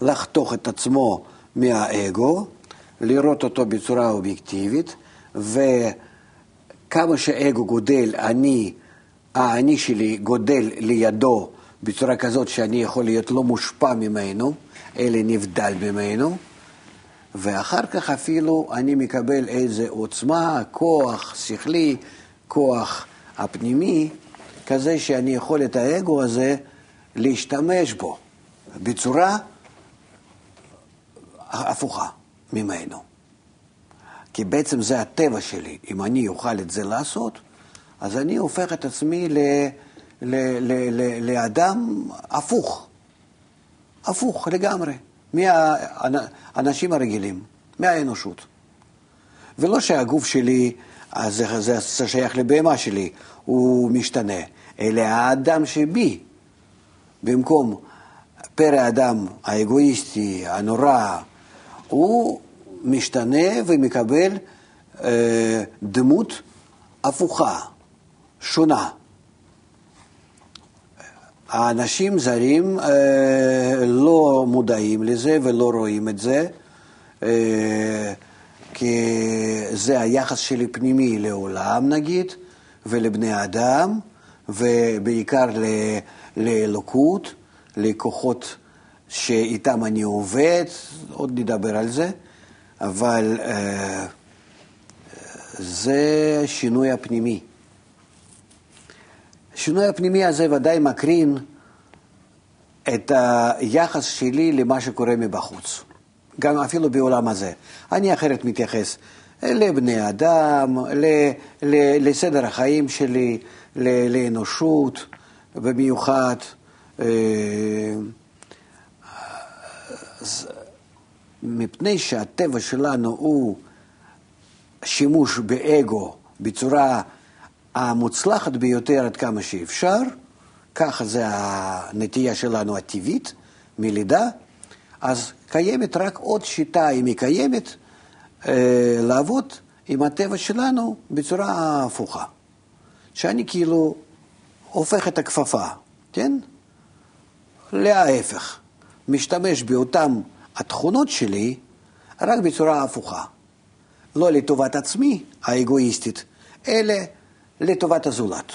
לחתוך את עצמו מהאגו, לראות אותו בצורה אובייקטיבית, וכמה שאגו גודל, אני, האני שלי גודל לידו בצורה כזאת שאני יכול להיות לא מושפע ממנו, אלא נבדל ממנו, ואחר כך אפילו אני מקבל איזו עוצמה, כוח שכלי, כוח הפנימי, כזה שאני יכול את האגו הזה להשתמש בו בצורה הפוכה. ממנו. כי בעצם זה הטבע שלי. אם אני אוכל את זה לעשות, אז אני הופך את עצמי ל, ל, ל, ל, לאדם הפוך. הפוך לגמרי, מהאנשים הרגילים, מהאנושות. ולא שהגוף שלי, זה, זה, זה שייך לבהמה שלי, הוא משתנה, אלא האדם שבי, במקום פרא האדם האגואיסטי, הנורא, הוא משתנה ומקבל אה, דמות הפוכה, שונה. האנשים זרים אה, לא מודעים לזה ולא רואים את זה, אה, כי זה היחס שלי פנימי לעולם נגיד, ולבני אדם, ובעיקר לאלוקות, לכוחות שאיתם אני עובד, עוד נדבר על זה, אבל אה, זה שינוי הפנימי. השינוי הפנימי הזה ודאי מקרין את היחס שלי למה שקורה מבחוץ, גם אפילו בעולם הזה. אני אחרת מתייחס לבני אדם, ל, ל, לסדר החיים שלי, ל, לאנושות במיוחד. אה, מפני שהטבע שלנו הוא שימוש באגו בצורה המוצלחת ביותר עד כמה שאפשר, ככה זה הנטייה שלנו הטבעית מלידה, אז קיימת רק עוד שיטה, אם היא קיימת, אה, לעבוד עם הטבע שלנו בצורה הפוכה. שאני כאילו הופך את הכפפה, כן? להפך. משתמש באותן התכונות שלי רק בצורה הפוכה. לא לטובת עצמי האגואיסטית, אלא לטובת הזולת.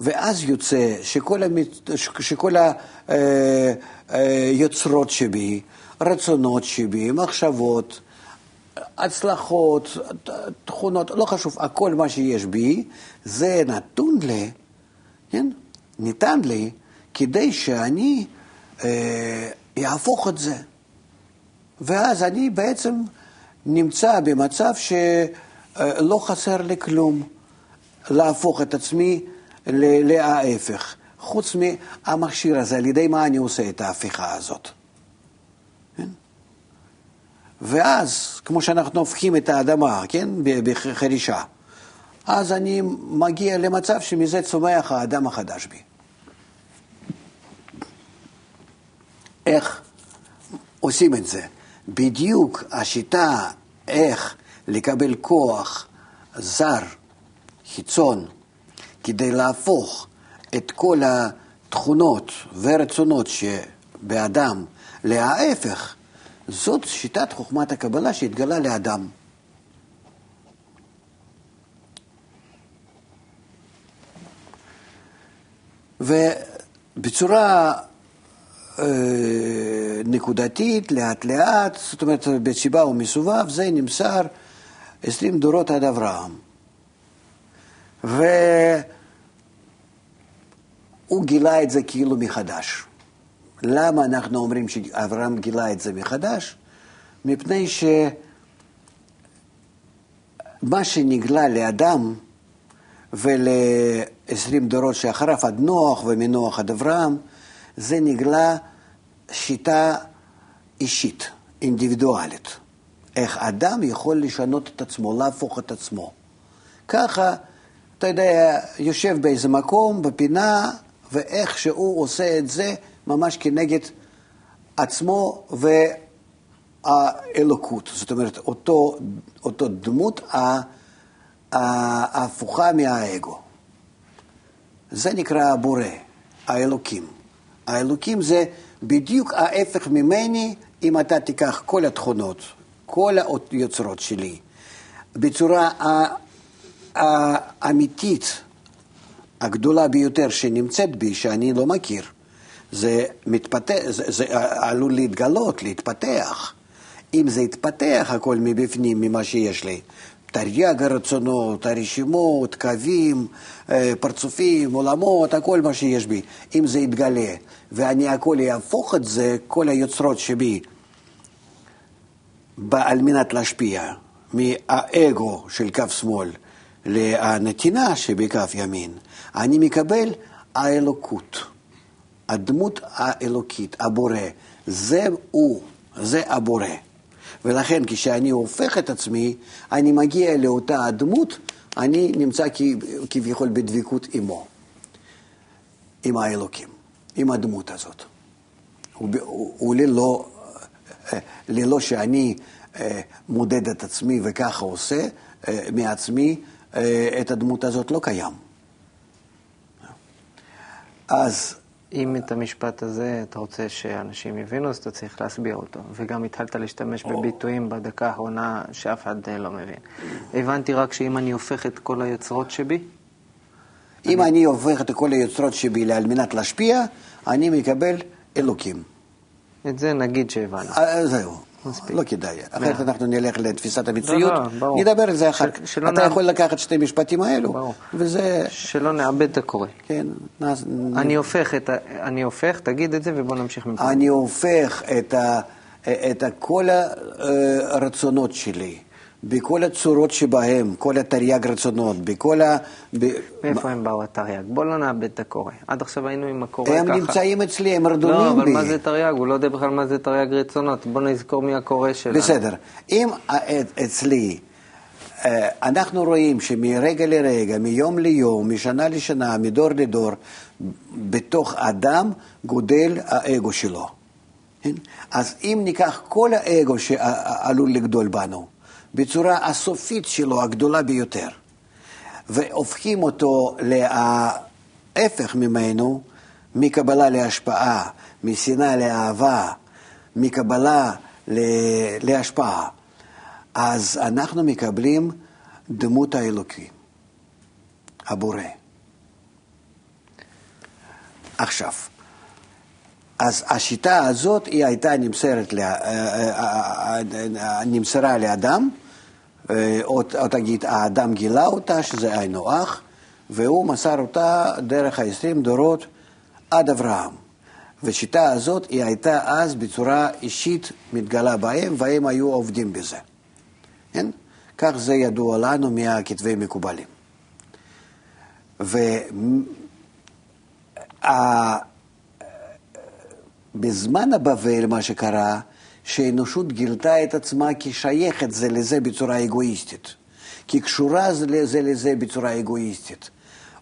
ואז יוצא שכל, המת... שכל היוצרות אה, אה, שבי, רצונות שבי, מחשבות, הצלחות, תכונות, לא חשוב, הכל מה שיש בי, זה נתון לי, כן? ניתן לי כדי שאני אה, אהפוך את זה. ואז אני בעצם נמצא במצב שלא חסר לי כלום, להפוך את עצמי להפך. חוץ מהמכשיר הזה, על ידי מה אני עושה את ההפיכה הזאת. כן? ואז, כמו שאנחנו הופכים את האדמה, כן, בחרישה, אז אני מגיע למצב שמזה צומח האדם החדש בי. איך עושים את זה. בדיוק השיטה איך לקבל כוח זר, חיצון, כדי להפוך את כל התכונות ורצונות שבאדם להפך, זאת שיטת חוכמת הקבלה שהתגלה לאדם. ובצורה נקודתית, לאט לאט, זאת אומרת, בסיבה ומסובב, זה נמסר עשרים דורות עד אברהם. והוא גילה את זה כאילו מחדש. למה אנחנו אומרים שאברהם גילה את זה מחדש? מפני שמה שנגלה לאדם ול-20 דורות שאחריו, עד נוח ומנוח עד אברהם, זה נגלה שיטה אישית, אינדיבידואלית. איך אדם יכול לשנות את עצמו, להפוך את עצמו. ככה, אתה יודע, יושב באיזה מקום, בפינה, ואיך שהוא עושה את זה ממש כנגד עצמו והאלוקות. זאת אומרת, אותו, אותו דמות ההפוכה מהאגו. זה נקרא הבורא, האלוקים. האלוקים זה בדיוק ההפך ממני, אם אתה תיקח כל התכונות, כל היוצרות שלי, בצורה האמיתית, הגדולה ביותר שנמצאת בי, שאני לא מכיר, זה, מתפתח, זה, זה עלול להתגלות, להתפתח. אם זה יתפתח הכל מבפנים, ממה שיש לי, תרי"ג הרצונות, הרשימות, קווים, פרצופים, עולמות, הכל מה שיש בי. אם זה יתגלה, ואני הכל יהפוך את זה, כל היוצרות שבי, על מנת להשפיע מהאגו של כף שמאל לנתינה שבכף ימין, אני מקבל האלוקות, הדמות האלוקית, הבורא. זה הוא, זה הבורא. ולכן כשאני הופך את עצמי, אני מגיע לאותה הדמות, אני נמצא כביכול בדבקות עמו, עם האלוקים, עם הדמות הזאת. וללא ללא שאני אה, מודד את עצמי וככה עושה אה, מעצמי, אה, את הדמות הזאת לא קיים. אז אם את המשפט הזה אתה רוצה שאנשים יבינו, אז אתה צריך להסביר אותו. וגם התחלת להשתמש בביטויים בדקה האחרונה שאף אחד אה, לא מבין. הבנתי רק שאם אני הופך את כל היוצרות שבי... אם אני, הופך את כל היוצרות שבי על מנת להשפיע, אני מקבל אלוקים. את זה נגיד שהבנו. אה, זהו. מספיק. לא כדאי, אחרת אנחנו נלך לתפיסת המציאות, לא, לא, נדבר על זה אחר כך. אתה יכול לקחת שתי משפטים האלו, וזה... שלא נאבד את הקורא. כן. אני הופך, את ה... אני הופך, תגיד את זה ובוא נמשיך מפה. אני הופך את, ה... את כל הרצונות שלי. בכל הצורות שבהם, כל התרי"ג רצונות, בכל ה... מאיפה הם באו התרי"ג? בוא לא נאבד את הקורא. עד עכשיו היינו עם הקורא ככה. הם נמצאים אצלי, הם רדומים בי. לא, אבל מה זה תרי"ג? הוא לא יודע בכלל מה זה תרי"ג רצונות. בוא נזכור מי הקורא שלנו. בסדר. אם אצלי, אה, אנחנו רואים שמרגע לרגע, מיום ליום, משנה לשנה, מדור לדור, בתוך אדם גודל האגו שלו. כן? אז אם ניקח כל האגו שעלול לגדול בנו, בצורה הסופית שלו, הגדולה ביותר, והופכים אותו להפך ממנו, מקבלה להשפעה, משנאה לאהבה, מקבלה להשפעה, אז אנחנו מקבלים דמות האלוקי, הבורא. עכשיו, אז השיטה הזאת היא הייתה נמסרת, אה, אה, אה, נמסרה לאדם, או, או תגיד, האדם גילה אותה, שזה היינו הך, והוא מסר אותה דרך ה-20 דורות עד אברהם. והשיטה הזאת היא הייתה אז בצורה אישית מתגלה בהם, והם היו עובדים בזה. כן? כך זה ידוע לנו מהכתבי מקובלים. ובזמן הבבל, מה שקרה, שהאנושות גילתה את עצמה כשייכת זה לזה בצורה אגואיסטית, כקשורה זה לזה לזה בצורה אגואיסטית.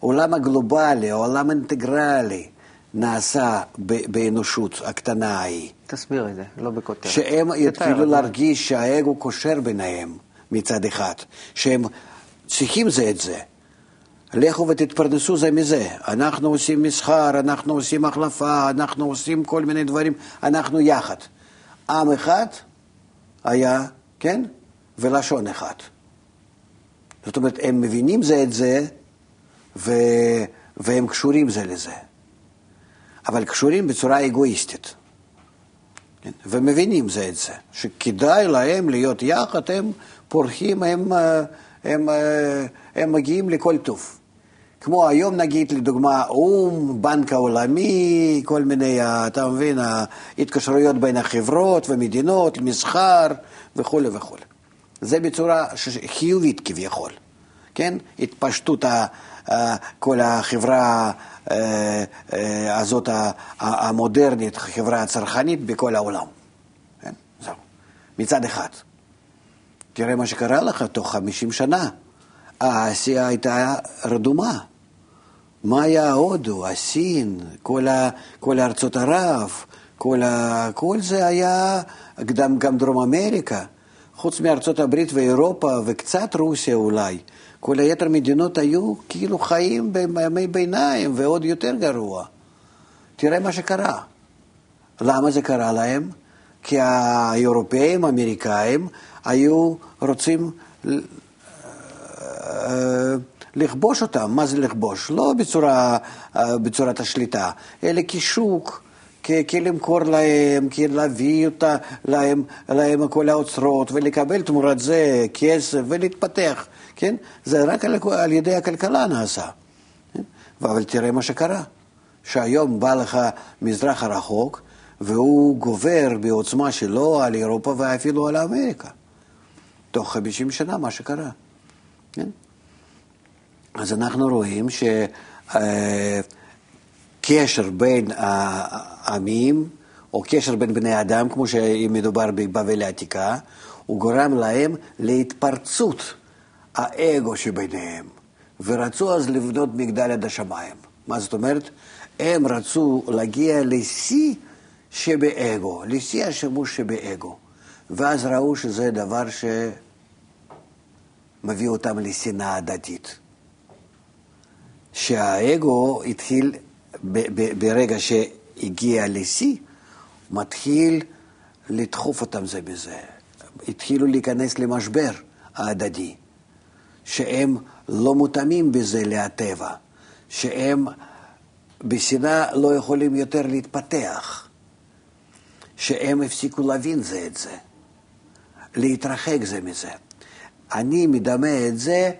העולם הגלובלי, העולם האינטגרלי, נעשה באנושות הקטנה ההיא. תסביר את זה, לא בכותרת. שהם יתחילו להרגיש שהאגו קושר ביניהם מצד אחד, שהם צריכים זה את זה. לכו ותתפרנסו זה מזה. אנחנו עושים מסחר, אנחנו עושים החלפה, אנחנו עושים כל מיני דברים, אנחנו יחד. עם אחד היה, כן? ולשון אחד. זאת אומרת, הם מבינים זה את זה, ו... והם קשורים זה לזה. אבל קשורים בצורה אגואיסטית. כן? ומבינים זה את זה, שכדאי להם להיות יחד, הם פורחים, הם, אה, הם, אה, הם מגיעים לכל טוב. כמו היום נגיד, לדוגמה, או"ם, בנק העולמי, כל מיני, אתה מבין, ההתקשרויות בין החברות ומדינות, מסחר וכולי וכולי. זה בצורה חיובית כביכול, כן? התפשטות כל החברה אה, אה, הזאת המודרנית, החברה הצרכנית בכל העולם. כן? זהו. מצד אחד. תראה מה שקרה לך תוך 50 שנה. האסיה הייתה רדומה. מה היה הודו, הסין, כל, ה, כל ארצות ערב, כל, ה, כל זה היה, גם, גם דרום אמריקה, חוץ מארצות הברית ואירופה וקצת רוסיה אולי. כל היתר מדינות היו כאילו חיים בימי ביניים ועוד יותר גרוע. תראה מה שקרה. למה זה קרה להם? כי האירופאים, האמריקאים, היו רוצים אה, לכבוש אותם. מה זה לכבוש? לא בצורה, אה, בצורת השליטה, אלא כשוק. כי למכור להם, כי להביא אותה, להם, להם כל האוצרות ולקבל תמורת זה כסף ולהתפתח, כן? זה רק על, על ידי הכלכלה נעשה. כן? אבל תראה מה שקרה, שהיום בא לך מזרח הרחוק והוא גובר בעוצמה שלו על אירופה ואפילו על אמריקה. תוך 50 שנה מה שקרה. כן? אז אנחנו רואים שקשר בין העמים, או קשר בין בני אדם, כמו שמדובר בבבל העתיקה, הוא גורם להם להתפרצות האגו שביניהם, ורצו אז לבנות מגדל עד השמיים. מה זאת אומרת? הם רצו להגיע לשיא שבאגו, לשיא השימוש שבאגו. ואז ראו שזה דבר שמביא אותם לשנאה הדתית. שהאגו התחיל, ברגע שהגיע לשיא, מתחיל לדחוף אותם זה בזה. התחילו להיכנס למשבר ההדדי, שהם לא מותאמים בזה לטבע, שהם בשנאה לא יכולים יותר להתפתח, שהם הפסיקו להבין זה את זה, להתרחק זה מזה. אני מדמה את זה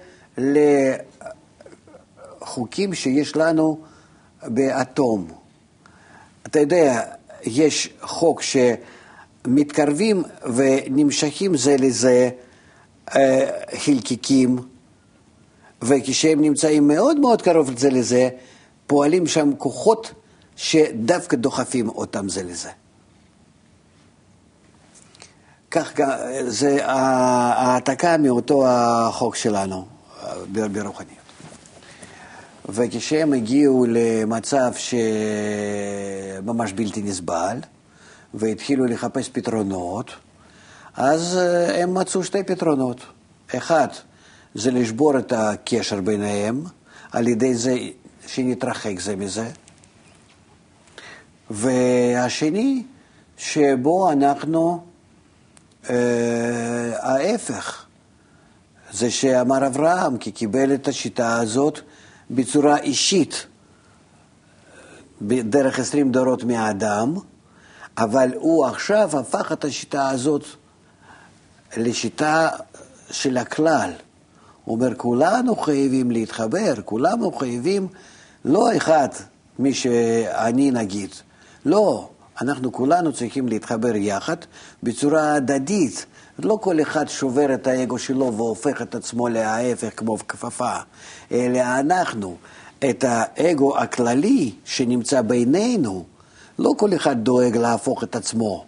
חוקים שיש לנו באטום. אתה יודע, יש חוק שמתקרבים ונמשכים זה לזה אה, חלקיקים, וכשהם נמצאים מאוד מאוד קרוב זה לזה, פועלים שם כוחות שדווקא דוחפים אותם זה לזה. כך זה העתקה מאותו החוק שלנו ברוחניות. וכשהם הגיעו למצב שממש בלתי נסבל, והתחילו לחפש פתרונות, אז אה, הם מצאו שתי פתרונות. אחד, זה לשבור את הקשר ביניהם, על ידי זה שנתרחק זה מזה. והשני, שבו אנחנו, אה, ההפך, זה שאמר אברהם, כי קיבל את השיטה הזאת בצורה אישית, דרך עשרים דורות מהאדם, אבל הוא עכשיו הפך את השיטה הזאת לשיטה של הכלל. הוא אומר, כולנו חייבים להתחבר, כולנו חייבים, לא אחד, מי שאני נגיד, לא, אנחנו כולנו צריכים להתחבר יחד בצורה הדדית. לא כל אחד שובר את האגו שלו והופך את עצמו להפך כמו כפפה, אלא אנחנו, את האגו הכללי שנמצא בינינו, לא כל אחד דואג להפוך את עצמו,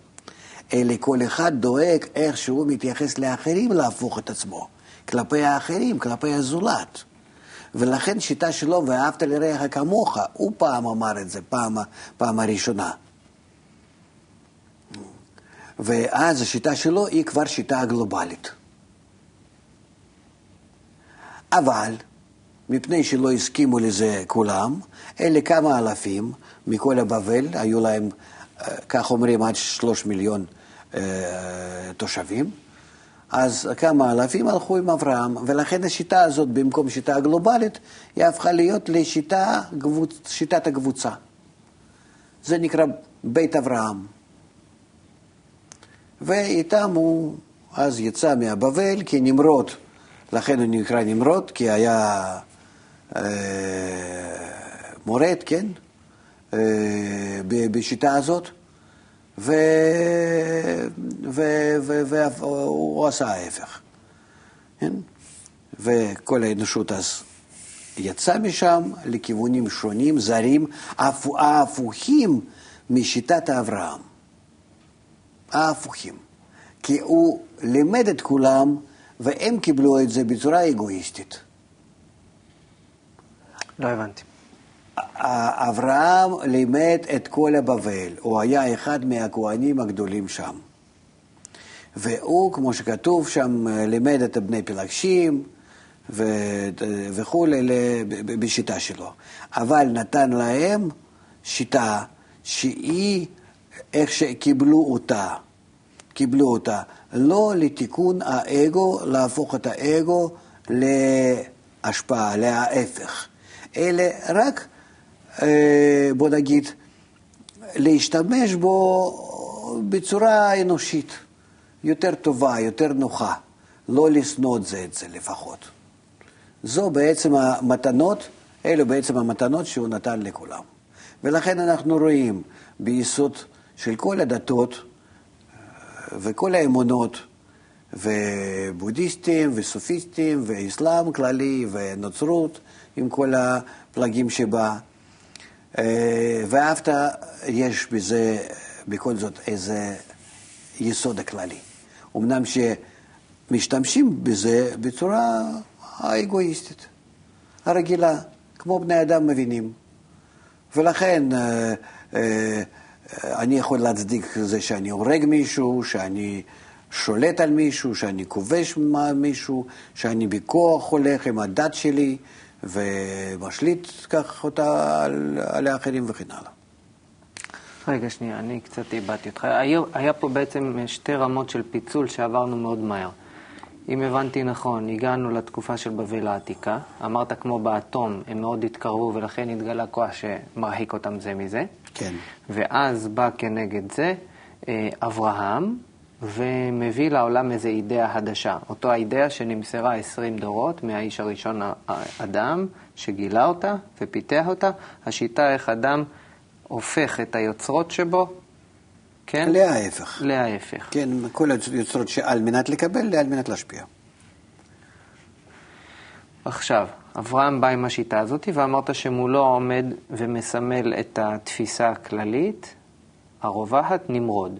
אלא כל אחד דואג איך שהוא מתייחס לאחרים להפוך את עצמו, כלפי האחרים, כלפי הזולת. ולכן שיטה שלו, ואהבת לרעך כמוך, הוא פעם אמר את זה, פעם, פעם הראשונה. ואז השיטה שלו היא כבר שיטה גלובלית. אבל, מפני שלא הסכימו לזה כולם, אלה כמה אלפים מכל הבבל, היו להם, אה, כך אומרים, עד שלוש מיליון אה, תושבים, אז כמה אלפים הלכו עם אברהם, ולכן השיטה הזאת, במקום שיטה גלובלית, היא הפכה להיות לשיטת הקבוצה. זה נקרא בית אברהם. ואיתם הוא אז יצא מהבבל כנמרוד, לכן הוא נקרא נמרוד, כי היה אה, מורד, כן, אה, בשיטה הזאת, והוא עשה ההפך, כן? וכל האנושות אז יצא משם לכיוונים שונים, זרים, ההפוכים משיטת אברהם. ההפוכים. כי הוא לימד את כולם, והם קיבלו את זה בצורה אגואיסטית. לא הבנתי. אברהם לימד את כל הבבל, הוא היה אחד מהכוהנים הגדולים שם. והוא, כמו שכתוב שם, לימד את בני פלגשים וכולי בשיטה שלו. אבל נתן להם שיטה שהיא, איך שקיבלו אותה, קיבלו אותה, לא לתיקון האגו, להפוך את האגו להשפעה, להפך, אלא רק, אה, בוא נגיד, להשתמש בו בצורה אנושית, יותר טובה, יותר נוחה, לא לשנוא את זה את זה לפחות. זו בעצם המתנות, אלו בעצם המתנות שהוא נתן לכולם. ולכן אנחנו רואים ביסוד של כל הדתות אה, וכל האמונות, ובודהיסטים וסופיסטים ואסלאם כללי ונוצרות עם כל הפלגים שבה. אה, ואהבת, יש בזה בכל זאת איזה יסוד הכללי. אמנם שמשתמשים בזה בצורה האגואיסטית, הרגילה, כמו בני אדם מבינים. ולכן אה, אה, אני יכול להצדיק זה שאני הורג מישהו, שאני שולט על מישהו, שאני כובש מישהו, שאני בכוח הולך עם הדת שלי ומשליט כך אותה על, על האחרים וכן הלאה. רגע, שנייה, אני קצת איבדתי אותך. היה, היה פה בעצם שתי רמות של פיצול שעברנו מאוד מהר. אם הבנתי נכון, הגענו לתקופה של בבל העתיקה, אמרת כמו באטום, הם מאוד התקרבו ולכן התגלה כוח שמרחיק אותם זה מזה. כן. ואז בא כנגד זה אה, אברהם, ומביא לעולם איזו אידאה חדשה. אותו האידאה שנמסרה עשרים דורות מהאיש הראשון האדם, שגילה אותה ופיתח אותה, השיטה איך אדם הופך את היוצרות שבו כן? להפך. להפך. כן, כל היוצרות שעל מנת לקבל, על מנת להשפיע. עכשיו, אברהם בא עם השיטה הזאת, ואמרת שמולו עומד ומסמל את התפיסה הכללית, הרווחת, נמרוד.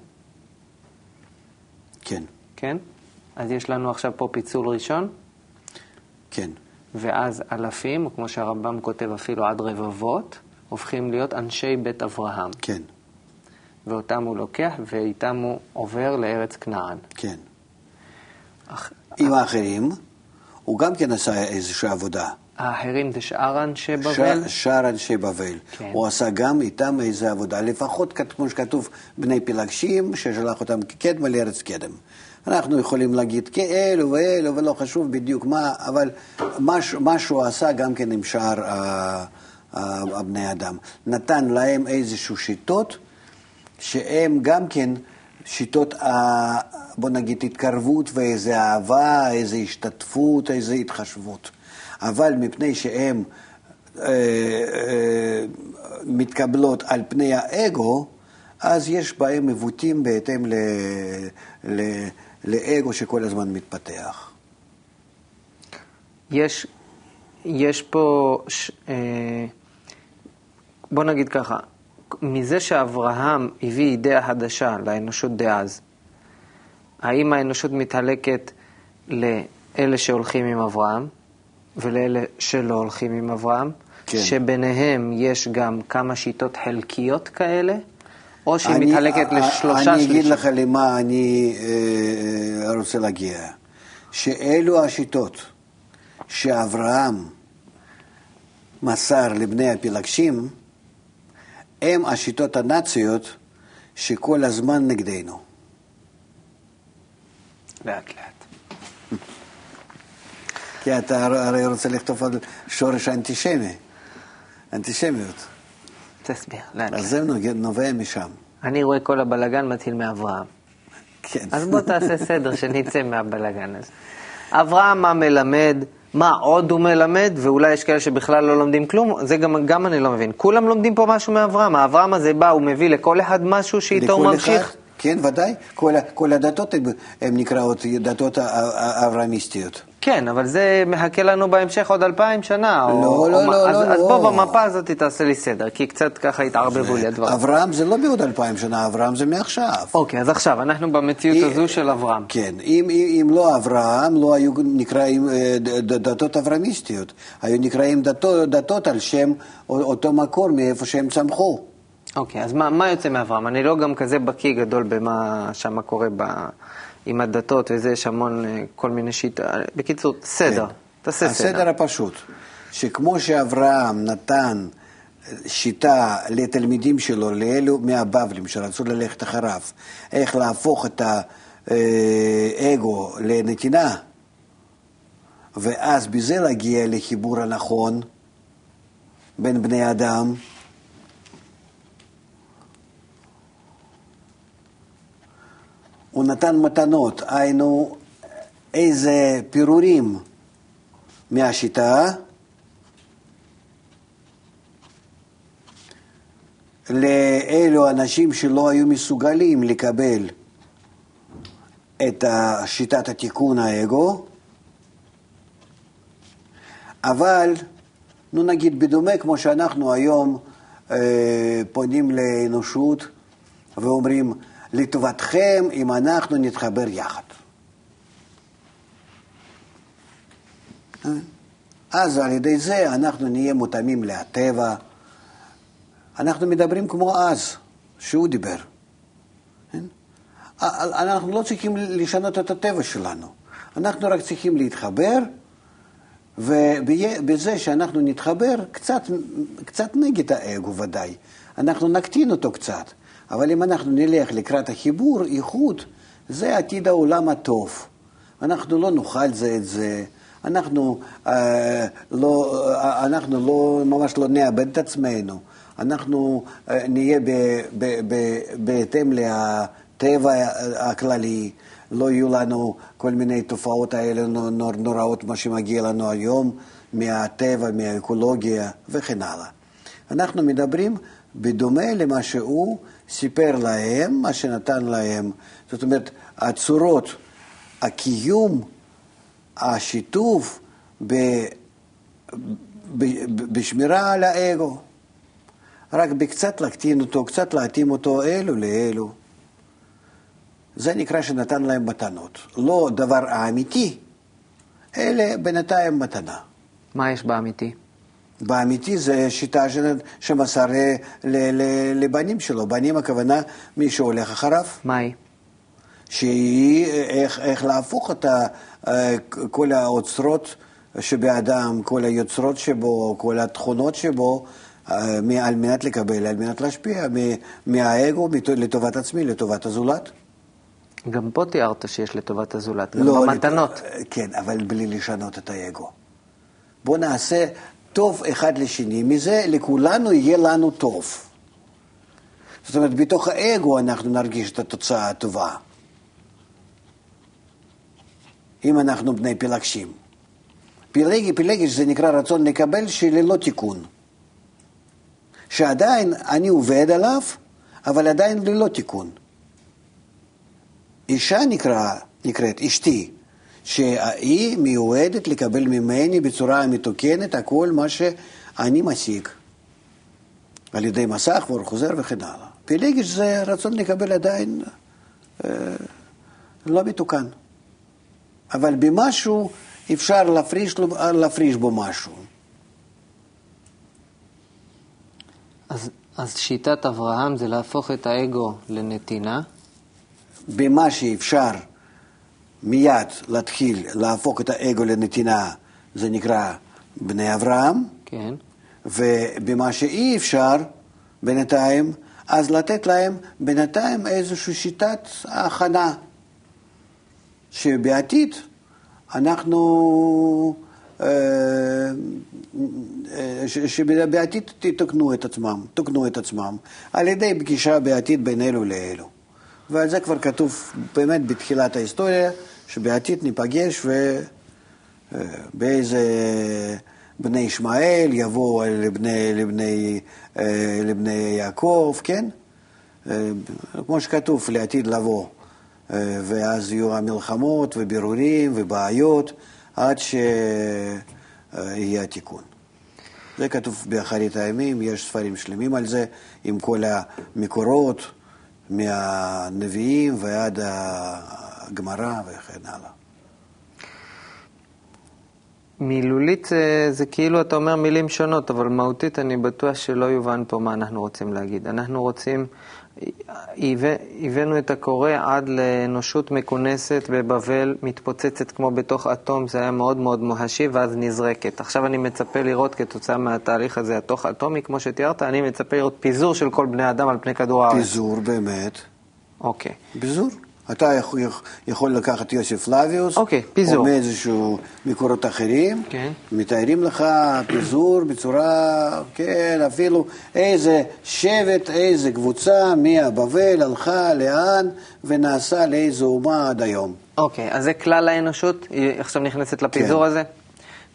כן. כן? אז יש לנו עכשיו פה פיצול ראשון? כן. ואז אלפים, כמו שהרמב"ם כותב אפילו עד רבבות, הופכים להיות אנשי בית אברהם. כן. ואותם הוא לוקח, ואיתם הוא עובר לארץ כנען. כן. אח... עם האחרים, הוא גם כן עשה איזושהי עבודה. האחרים זה שאר אנשי בבל? ש... שאר אנשי בבל. כן. הוא עשה גם איתם איזו עבודה, לפחות כמו שכתוב, בני פלגשים, ששלח אותם כקדמה לארץ קדם. אנחנו יכולים להגיד כאלו ואלו, ולא חשוב בדיוק מה, אבל מה שהוא עשה גם כן עם שאר הבני אדם. נתן להם איזשהו שיטות. שהם גם כן שיטות, בוא נגיד, התקרבות ואיזו אהבה, איזו השתתפות, איזו התחשבות. אבל מפני שהן אה, אה, מתקבלות על פני האגו, אז יש בהן עיוותים בהתאם ל, ל, לאגו שכל הזמן מתפתח. יש, יש פה, ש, אה, בוא נגיד ככה, מזה שאברהם הביא אידאה חדשה לאנושות דאז, האם האנושות מתחלקת לאלה שהולכים עם אברהם ולאלה שלא הולכים עם אברהם? כן. שביניהם יש גם כמה שיטות חלקיות כאלה? או שהיא אני, מתחלקת אני, לשלושה שלישים? אני אגיד לך למה אני אה, רוצה להגיע. שאלו השיטות שאברהם מסר לבני הפילגשים, הם השיטות הנאציות שכל הזמן נגדנו. לאט לאט. כי אתה הרי רוצה לכתוב על שורש האנטישמי, אנטישמיות. תסביר, לאט. אז זה נובע משם. אני רואה כל הבלגן מתחיל מאברהם. כן. אז בוא תעשה סדר, שנצא מהבלגן הזה. אברהם מה מלמד, מה עוד הוא מלמד, ואולי יש כאלה שבכלל לא לומדים כלום, זה גם, גם אני לא מבין. כולם לומדים פה משהו מאברהם, האברהם הזה בא, הוא מביא לכל אחד משהו שאיתו הוא ממשיך. אחד, כן, ודאי. כל, כל הדתות הן- נקראות דתות האברהמיסטיות. כן, אבל זה מחכה לנו בהמשך עוד אלפיים שנה. או, לא, או לא, לא, אז, לא, אז לא. בוא במפה הזאת תעשה לי סדר, כי קצת ככה התערבבו לי הדברים. אברהם זה לא בעוד אלפיים שנה, אברהם זה מעכשיו. אוקיי, אז עכשיו, אנחנו במציאות היא- הזו של אברהם. כן, אם, אם, אם לא אברהם, לא היו נקראים אה, דתות אברהמיסטיות. היו נקראים דתות, דתות על שם אותו מקור מאיפה שהם צמחו. אוקיי, אז מה, מה יוצא מאברהם? אני לא גם כזה בקיא גדול במה שם קורה ב, עם הדתות וזה, יש המון אה, כל מיני שיטה. בקיצור, סדר, כן. תעשה סדר. הסדר הפשוט, שכמו שאברהם נתן אה, שיטה לתלמידים שלו, לאלו מהבבלים שרצו ללכת אחריו, איך להפוך את האגו לנתינה, ואז בזה להגיע לחיבור הנכון בין בני אדם. הוא נתן מתנות, היינו איזה פירורים מהשיטה? לאלו אנשים שלא היו מסוגלים לקבל את שיטת התיקון האגו, אבל, נו נגיד, בדומה כמו שאנחנו היום אה, פונים לאנושות ואומרים, לטובתכם אם אנחנו נתחבר יחד. אז על ידי זה אנחנו נהיה מותאמים לטבע. אנחנו מדברים כמו אז, שהוא דיבר. כן? אנחנו לא צריכים לשנות את הטבע שלנו, אנחנו רק צריכים להתחבר, ובזה שאנחנו נתחבר, קצת, קצת נגד האגו ודאי, אנחנו נקטין אותו קצת, אבל אם אנחנו נלך לקראת החיבור, איחוד, זה עתיד העולם הטוב. אנחנו לא נאכל זה את זה. אנחנו, אה, לא, אה, אנחנו לא, ממש לא נאבד את עצמנו, אנחנו אה, נהיה ב, ב, ב, בהתאם לטבע הכללי, לא יהיו לנו כל מיני תופעות האלה נור, נוראות, מה שמגיע לנו היום מהטבע, מהאקולוגיה וכן הלאה. אנחנו מדברים בדומה למה שהוא סיפר להם, מה שנתן להם, זאת אומרת, הצורות, הקיום, השיתוף ב, ב, בשמירה על האגו. רק בקצת להקטין אותו, קצת להתאים אותו אלו לאלו. זה נקרא שנתן להם מתנות. לא דבר האמיתי, אלא בינתיים מתנה. מה יש באמיתי? באמיתי זה שיטה שמסר לבנים שלו. בנים הכוונה מי שהולך אחריו. מה היא? שהיא איך, איך להפוך את כל האוצרות שבאדם, כל היוצרות שבו, כל התכונות שבו, על מנת לקבל, על מנת להשפיע מהאגו לטובת עצמי, לטובת הזולת. גם פה תיארת שיש לטובת הזולת, גם לא, במתנות. לת... כן, אבל בלי לשנות את האגו. בואו נעשה טוב אחד לשני, מזה לכולנו יהיה לנו טוב. זאת אומרת, בתוך האגו אנחנו נרגיש את התוצאה הטובה. אם אנחנו בני פילגשים. פילגי, פילגש זה נקרא רצון לקבל שללא תיקון. שעדיין אני עובד עליו, אבל עדיין ללא תיקון. אישה נקרא, נקראת אשתי, שהיא מיועדת לקבל ממני בצורה מתוקנת הכל מה שאני משיג. על ידי מסך ואור חוזר וכן הלאה. פילגש זה רצון לקבל עדיין אה, לא מתוקן. אבל במשהו אפשר להפריש, להפריש בו משהו. אז, אז שיטת אברהם זה להפוך את האגו לנתינה. במה שאפשר מיד להתחיל להפוך את האגו לנתינה, זה נקרא בני אברהם. כן. ובמה שאי אפשר בינתיים, אז לתת להם בינתיים איזושהי שיטת הכנה, שבעתיד אנחנו, שבעתיד תתקנו את עצמם, תוקנו את עצמם, על ידי פגישה בעתיד בין אלו לאלו. ועל זה כבר כתוב באמת בתחילת ההיסטוריה, שבעתיד ניפגש ובאיזה בני ישמעאל יבואו לבני, לבני, אה, לבני יעקב, כן? אה, כמו שכתוב, לעתיד לבוא. אה, ואז יהיו המלחמות ובירורים ובעיות עד שיהיה התיקון. זה כתוב באחרית הימים, יש ספרים שלמים על זה, עם כל המקורות מהנביאים ועד הגמרא וכן הלאה. מילולית זה, זה כאילו אתה אומר מילים שונות, אבל מהותית אני בטוח שלא יובן פה מה אנחנו רוצים להגיד. אנחנו רוצים, הבאנו את הקורא עד לאנושות מכונסת בבבל, מתפוצצת כמו בתוך אטום, זה היה מאוד מאוד מוהשי, ואז נזרקת. עכשיו אני מצפה לראות כתוצאה מהתהליך הזה התוך אטומי, כמו שתיארת, אני מצפה לראות פיזור של כל בני אדם על פני כדור הארץ. פיזור באמת. אוקיי. פיזור. אתה יכול, לקחת יוסף פלביוס, אוקיי, פיזור. או מאיזשהו מקורות אחרים, כן. מתארים לך פיזור בצורה, כן, אפילו איזה שבט, איזה קבוצה מהבבל הלכה לאן ונעשה לאיזו אומה עד היום. אוקיי, אז זה כלל האנושות, היא עכשיו נכנסת לפיזור כן. הזה?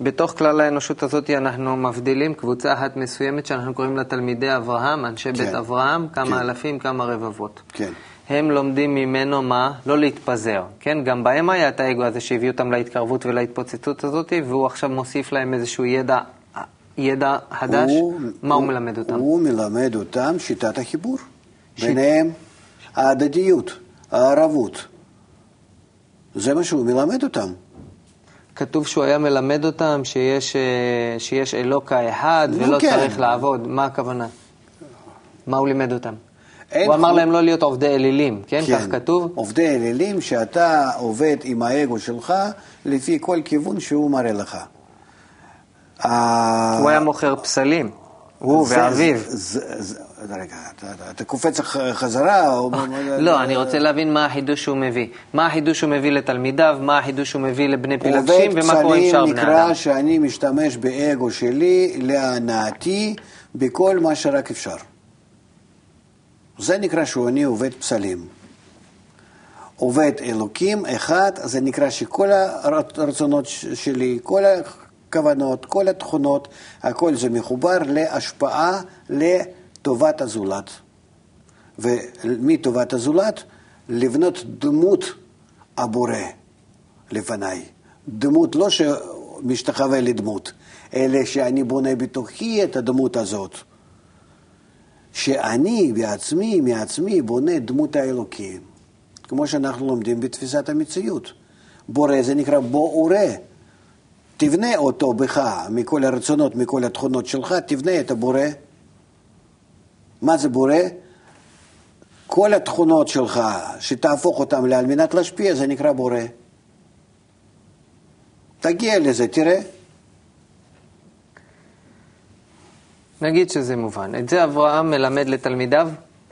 בתוך כלל האנושות הזאת אנחנו מבדילים קבוצה אחת מסוימת שאנחנו קוראים לה תלמידי אברהם, אנשי בית כן. אברהם, כמה כן. אלפים, כמה רבבות. כן. הם לומדים ממנו מה? לא להתפזר, כן? גם בהם היה את האגו הזה שהביא אותם להתקרבות ולהתפוצצות הזאת, והוא עכשיו מוסיף להם איזשהו ידע, ידע חדש. מה הוא מלמד אותם? הוא מלמד אותם שיטת החיבור. ביניהם ההדדיות, הערבות. זה מה שהוא מלמד אותם. כתוב שהוא היה מלמד אותם שיש, אה, שיש אלוקה אחד ולא כן. צריך לעבוד. מה הכוונה? מה הוא לימד אותם? הוא אמר להם לא להיות עובדי אלילים, כן? כך כתוב? עובדי אלילים שאתה עובד עם האגו שלך לפי כל כיוון שהוא מראה לך. הוא היה מוכר פסלים, הוא ואביו. רגע, אתה- קופץ חזרה? (laughs) לא, אני רוצה להבין מה החידוש שהוא מביא. מה החידוש שהוא מביא לתלמידיו, מה החידוש שהוא מביא לבני פילגשים, עובד ומה קורה עם שאר בני נקרא אדם. שאני משתמש באגו שלי להנאתי בכל מה שרק אפשר. זה נקרא שאני עובד פסלים. עובד אלוקים אחד, זה נקרא שכל הרצונות שלי, כל הכוונות, כל התכונות, הכל זה מחובר להשפעה לטובת הזולת. ומטובת הזולת, לבנות דמות הבורא לפניי. דמות לא שמשתחווה לדמות, אלא שאני בונה בתוכי את הדמות הזאת. שאני בעצמי, מעצמי, בונה דמות האלוקים. כמו שאנחנו לומדים בתפיסת המציאות. בורא זה נקרא בורא. תבנה אותו בך, מכל הרצונות, מכל התכונות שלך, תבנה את הבורא. מה זה בורא? כל התכונות שלך, שתהפוך אותן על מנת להשפיע, זה נקרא בורא. תגיע לזה, תראה. נגיד שזה מובן. את זה אברהם מלמד לתלמידיו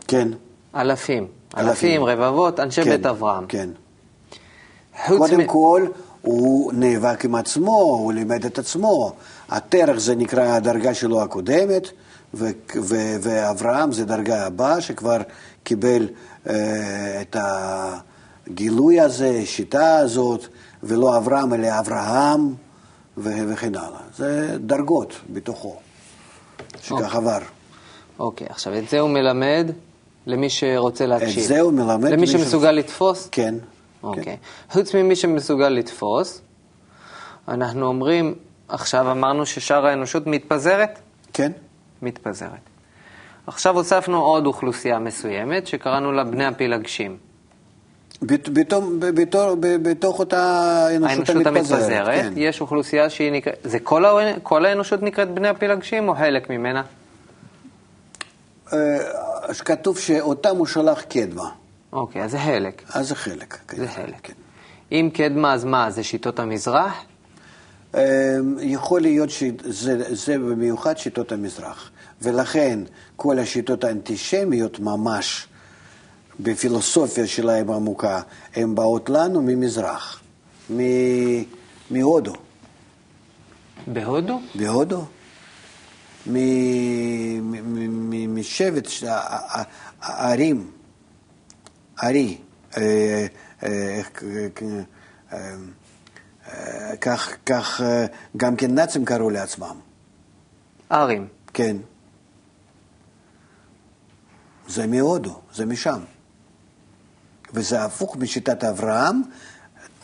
כן. אלפים. אלפים. אלפים, רבבות, אנשי כן, בית אברהם. כן. קודם מ- כל, הוא נאבק עם עצמו, הוא לימד את עצמו. התרח זה נקרא הדרגה שלו הקודמת, ו- ו- ואברהם זה דרגה הבאה, שכבר קיבל אה, את הגילוי הזה, השיטה הזאת, ולא אברהם אלא אברהם, ו- וכן הלאה. זה דרגות בתוכו, שכך אוקיי. עבר. אוקיי, עכשיו את זה הוא מלמד למי שרוצה להקשיב. זה הוא מלמד למי שמסוגל לתפוס? כן. אוקיי. חוץ ממי שמסוגל לתפוס, אנחנו אומרים, עכשיו אמרנו ששאר האנושות מתפזרת? כן. מתפזרת. עכשיו הוספנו עוד אוכלוסייה מסוימת, שקראנו לה בני הפילגשים. בתוך אותה האנושות האנושות המתפזרת. המתפזרת, כן. יש אוכלוסייה שהיא נקראת, זה כל, האנ- כל האנושות נקראת בני הפילגשים או חלק ממנה? אה, שכתוב שאותם הוא שלח קדמה, אוקיי, אז זה חלק. אז זה חלק. כן. זה חלק. כן. אם קדמה, אז מה, זה שיטות המזרח? אה, יכול להיות שזה זה במיוחד שיטות המזרח, ולכן כל השיטות האנטישמיות ממש בפילוסופיה שלהם העמוקה, הן באות לנו ממזרח, מ- מהודו. בהודו? בהודו? מ- מ- מ- משבט הערים ארי, אה, אה, אה, כך, גם כן נאצים קראו לעצמם, ארים. כן. זה מהודו, זה משם. וזה הפוך משיטת אברהם,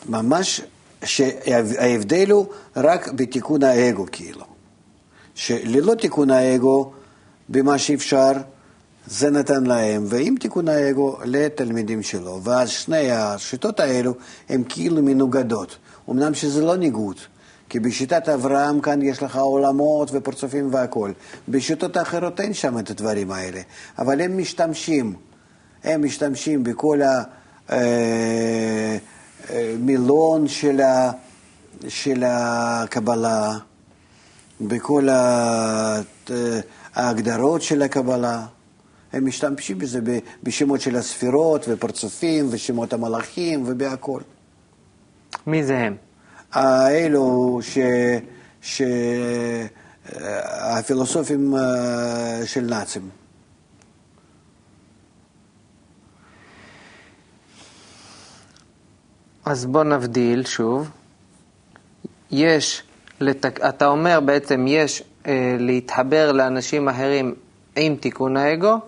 ממש שההבדל הוא רק בתיקון האגו, כאילו. שללא תיקון האגו, במה שאפשר, זה נתן להם, ועם תיקון האגו, לתלמידים שלו. ואז שני השיטות האלו הן כאילו מנוגדות. אמנם שזה לא ניגוד, כי בשיטת אברהם כאן יש לך עולמות ופרצופים והכול. בשיטות האחרות אין שם את הדברים האלה, אבל הם משתמשים, הם משתמשים בכל המילון של, ה, של הקבלה, בכל ה- ההגדרות של הקבלה. הם משתמשים בזה בשמות של הספירות ופרצופים ושמות המלאכים ובהכול. מי זה הם? האלו ש... ש... הפילוסופים אה, של נאצים. אז בוא נבדיל שוב. יש, לתק... אתה אומר בעצם יש אה, להתחבר לאנשים אחרים עם תיקון האגו,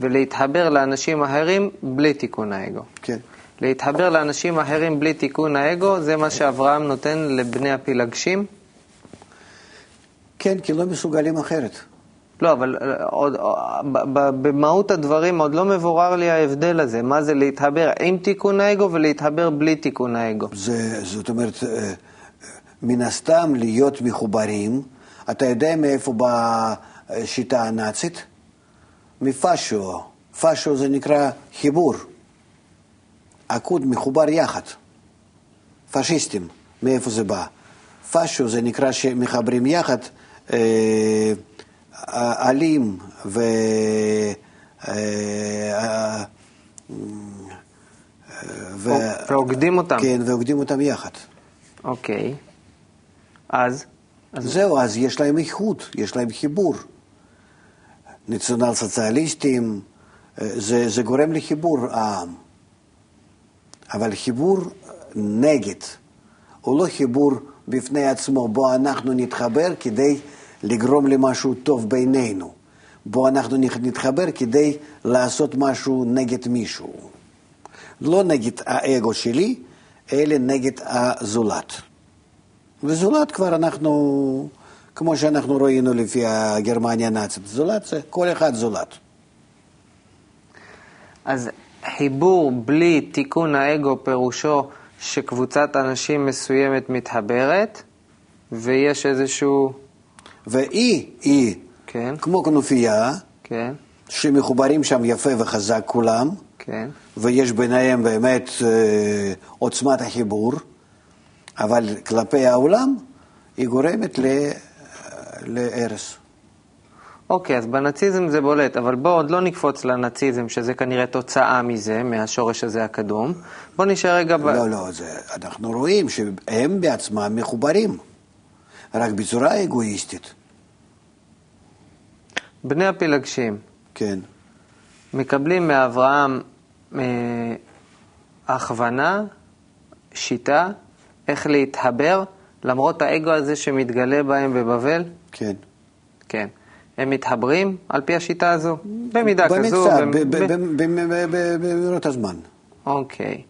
ולהתחבר לאנשים אחרים בלי תיקון האגו. כן. להתחבר לאנשים אחרים בלי תיקון האגו, זה מה שאברהם נותן לבני הפילגשים? כן, כי לא מסוגלים אחרת. לא, אבל אה, עוד, אה, במהות הדברים עוד לא מבורר לי ההבדל הזה. מה זה להתחבר עם תיקון האגו ולהתחבר בלי תיקון האגו. זה, זאת אומרת, אה, מן הסתם להיות מחוברים, אתה יודע מאיפה באה השיטה הנאצית? מפאשו. פאשו זה נקרא חיבור. עקוד מחובר יחד. פאשיסטים, מאיפה זה בא? פאשו זה נקרא שמחברים יחד אה, עלים ו... אה, ו... ועוקדים אותם. כן, ועוקדים אותם יחד. אוקיי. אז? אז זהו, אז יש להם איכות, יש להם חיבור. נציונל סוציאליסטים, אה, זה, זה גורם לחיבור העם. אבל חיבור נגד, הוא לא חיבור בפני עצמו, בו אנחנו נתחבר כדי לגרום למשהו טוב בינינו. בו אנחנו נתחבר כדי לעשות משהו נגד מישהו. לא נגד האגו שלי, אלא נגד הזולת. וזולת כבר אנחנו, כמו שאנחנו ראינו לפי הגרמניה הנאצית, זולת זה כל אחד זולת. אז חיבור בלי תיקון האגו פירושו שקבוצת אנשים מסוימת מתחברת, ויש איזשהו... והיא, היא, כן, כמו כנופיה, כן, שמחוברים שם יפה וחזק כולם, כן. ויש ביניהם באמת אה, עוצמת החיבור, אבל כלפי העולם היא גורמת ל- להרס. אוקיי, אז בנאציזם זה בולט, אבל בואו עוד לא נקפוץ לנאציזם, שזה כנראה תוצאה מזה, מהשורש הזה הקדום. בואו נשאר רגע ב... לא, לא, זה, אנחנו רואים שהם בעצמם מחוברים, רק בצורה אגואיסטית, בני הפילגשים כן. מקבלים מאברהם אה, הכוונה, שיטה, איך להתחבר, למרות האגו הזה שמתגלה בהם בבבל? כן. כן. הם מתחברים על פי השיטה הזו? במידה כזו. במקצת, במ- ב- ב- ב- ב- ב- ב- במהירות הזמן. אוקיי.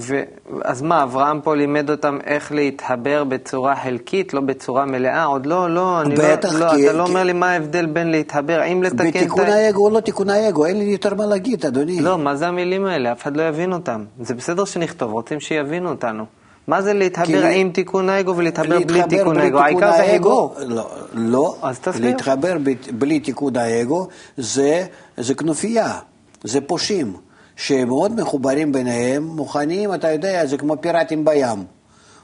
ו... אז מה, אברהם פה לימד אותם איך להתחבר בצורה חלקית, לא בצורה מלאה? עוד לא, לא, אני בטח, לא, לא כי- אתה לא כי- אומר לי מה ההבדל בין להתחבר, אם לתקן בתיקון את. האגו או לא תיקון האגו, אין לי יותר מה להגיד, אדוני. לא, מה זה המילים האלה? אף אחד לא יבין אותם. זה בסדר שנכתוב, רוצים שיבינו אותנו. מה זה להתחבר כי- עם תיקון האגו ולהתחבר בלי תיקון האגו? העיקר זה חיבור. לא, לא. אז תסביר. להתחבר ב- בלי תיקון האגו זה, זה כנופיה, זה פושעים, שמאוד מחוברים ביניהם, מוכנים, אתה יודע, זה כמו פיראטים בים.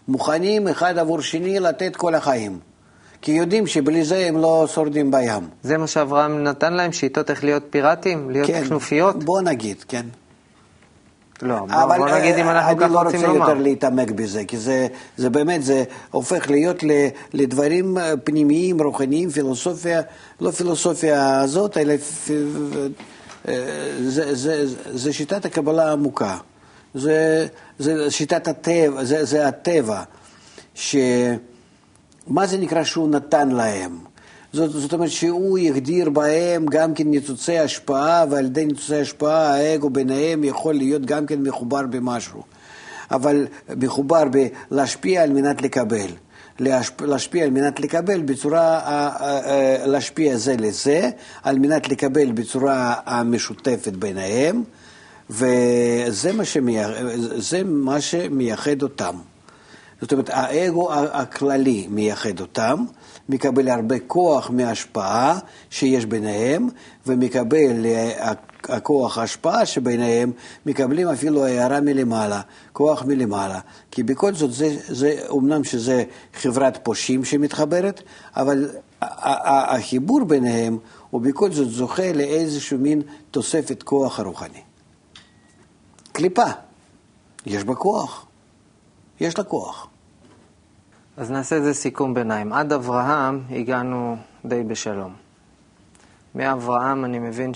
מוכנים אחד עבור שני לתת כל החיים. כי יודעים שבלי זה הם לא שורדים בים. זה מה שאברהם נתן להם, שיטות איך להיות פיראטים? להיות כן, כנופיות? בוא נגיד, כן. לא, בוא, בוא נגיד אם אה, אנחנו אני כך לא רוצים רוצה לומר. יותר להתעמק בזה, כי זה, זה באמת, זה הופך להיות ל, לדברים אה, פנימיים, רוחניים, פילוסופיה, לא פילוסופיה הזאת, אלא זה, זה, זה שיטת הקבלה העמוקה. זה, זה שיטת הטבע, זה, זה הטבע. ש... מה זה נקרא שהוא נתן להם? זאת, זאת אומרת שהוא הגדיר בהם גם כן ניצוצי השפעה, ועל ידי ניצוצי השפעה האגו ביניהם יכול להיות גם כן מחובר במשהו. אבל מחובר בלהשפיע על מנת לקבל. להשפיע על מנת לקבל בצורה, להשפיע זה לזה, על מנת לקבל בצורה המשותפת ביניהם, וזה מה, שמייח, מה שמייחד אותם. זאת אומרת, האגו הכללי מייחד אותם, מקבל הרבה כוח מההשפעה שיש ביניהם, ומקבל אה, הכוח ההשפעה שביניהם, מקבלים אפילו הערה מלמעלה, כוח מלמעלה. כי בכל זאת, זה, זה אומנם שזה חברת פושעים שמתחברת, אבל החיבור ביניהם הוא בכל זאת זוכה לאיזשהו מין תוספת כוח הרוחני. קליפה, יש בה כוח, יש לה כוח. אז נעשה איזה סיכום ביניים. עד אברהם הגענו די בשלום. מאברהם אני מבין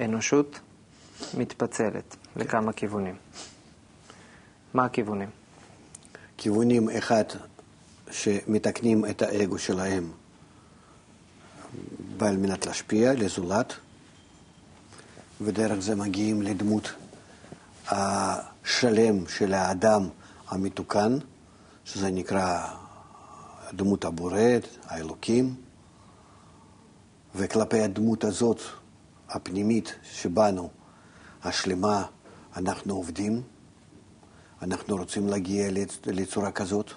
שהאנושות מתפצלת לכמה כיוונים. מה הכיוונים? כיוונים אחד, שמתקנים את האגו שלהם על מנת להשפיע לזולת, ודרך זה מגיעים לדמות השלם של האדם המתוקן, שזה נקרא דמות הבורא, האלוקים, וכלפי הדמות הזאת, הפנימית שבנו, השלמה, אנחנו עובדים, אנחנו רוצים להגיע לצורה כזאת.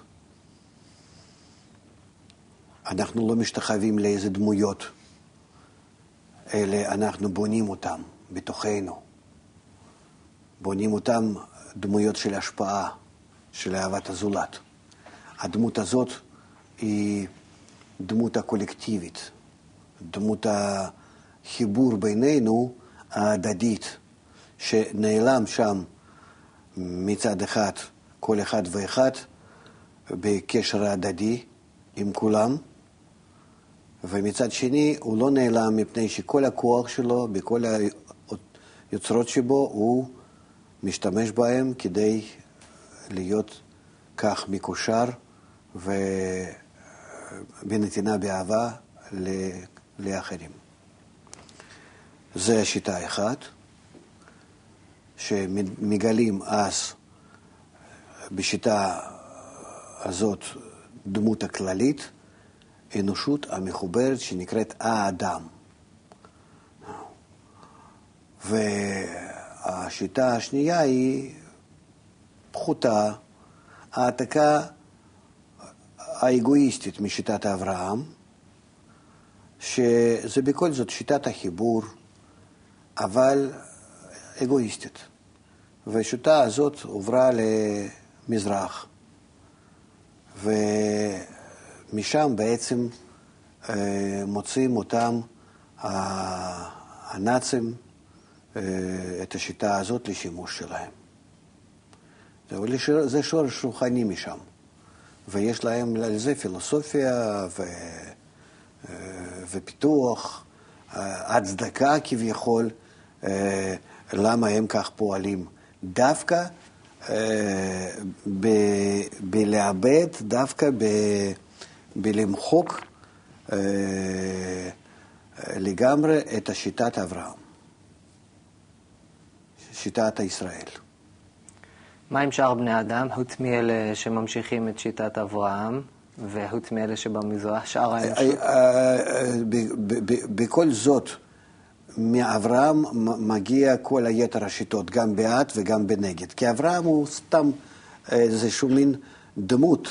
אנחנו לא משתחווים לאיזה דמויות, אלא אנחנו בונים אותם בתוכנו. בונים אותם דמויות של השפעה, של אהבת הזולת. הדמות הזאת היא דמות הקולקטיבית, דמות החיבור בינינו ההדדית, שנעלם שם מצד אחד כל אחד ואחד בקשר הדדי עם כולם, ומצד שני הוא לא נעלם מפני שכל הכוח שלו, בכל היוצרות שבו, הוא משתמש בהם כדי להיות כך מקושר ובנתינה באהבה לאחרים. זו השיטה אחת, שמגלים אז בשיטה הזאת דמות הכללית, אנושות המחוברת שנקראת האדם. והשיטה השנייה היא פחותה, העתקה האגואיסטית משיטת אברהם, שזה בכל זאת שיטת החיבור, אבל אגואיסטית. והשיטה הזאת עוברה למזרח, ומשם בעצם אה, מוצאים אותם הנאצים אה, את השיטה הזאת לשימוש שלהם. זה שורש רוחני משם. ויש להם על זה פילוסופיה ו... אה, ופיתוח, אה, הצדקה כביכול, אה, למה הם כך פועלים. דווקא ב... בלאבד, דווקא ב... בלמחוק לגמרי את השיטת אברהם, שיטת ישראל. מה עם שאר בני אדם, חוץ מאלה שממשיכים את שיטת אברהם, וחוץ מאלה שבמזרח, שאר האנושות? אה, אה, בכל זאת, מאברהם מגיע כל היתר השיטות, גם בעד וגם בנגד. כי אברהם הוא סתם אה, איזשהו מין דמות,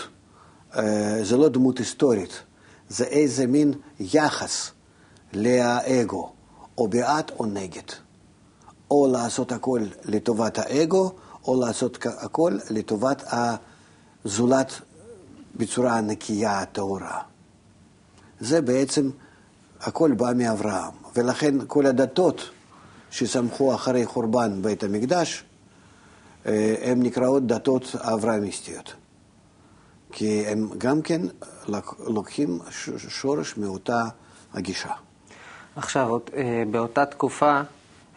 זה לא דמות היסטורית, זה איזה מין יחס לאגו, או בעד או נגד. או לעשות הכל לטובת האגו, או לעשות הכל לטובת הזולת בצורה נקייה, הטהורה. זה בעצם, הכל בא מאברהם, ולכן כל הדתות שסמכו אחרי חורבן בית המקדש, אה, הן נקראות דתות אברהמיסטיות. כי הם גם כן לוקחים שורש מאותה הגישה. עכשיו, אה, באותה תקופה,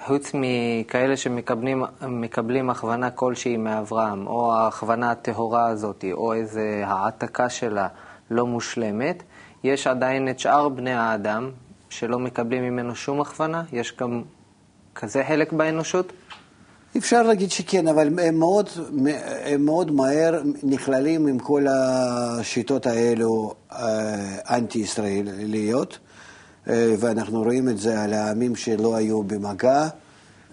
חוץ מכאלה שמקבלים הכוונה כלשהי מאברהם, או ההכוונה הטהורה הזאת, או איזו העתקה שלה לא מושלמת, יש עדיין את שאר בני האדם שלא מקבלים ממנו שום הכוונה? יש גם כזה חלק באנושות? אפשר להגיד שכן, אבל הם מאוד, הם מאוד מהר נכללים עם כל השיטות האלו אה, אנטי-ישראליות, אה, ואנחנו רואים את זה על העמים שלא היו במגע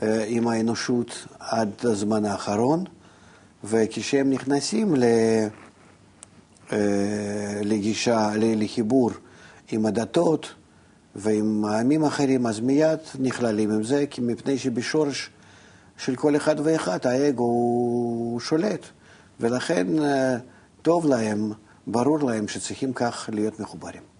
אה, עם האנושות עד הזמן האחרון, וכשהם נכנסים לגישה, לחיבור עם הדתות ועם העמים האחרים, אז מיד נכללים עם זה, כי מפני שבשורש של כל אחד ואחד, האגו הוא שולט, ולכן אה, טוב להם, ברור להם שצריכים כך להיות מחוברים.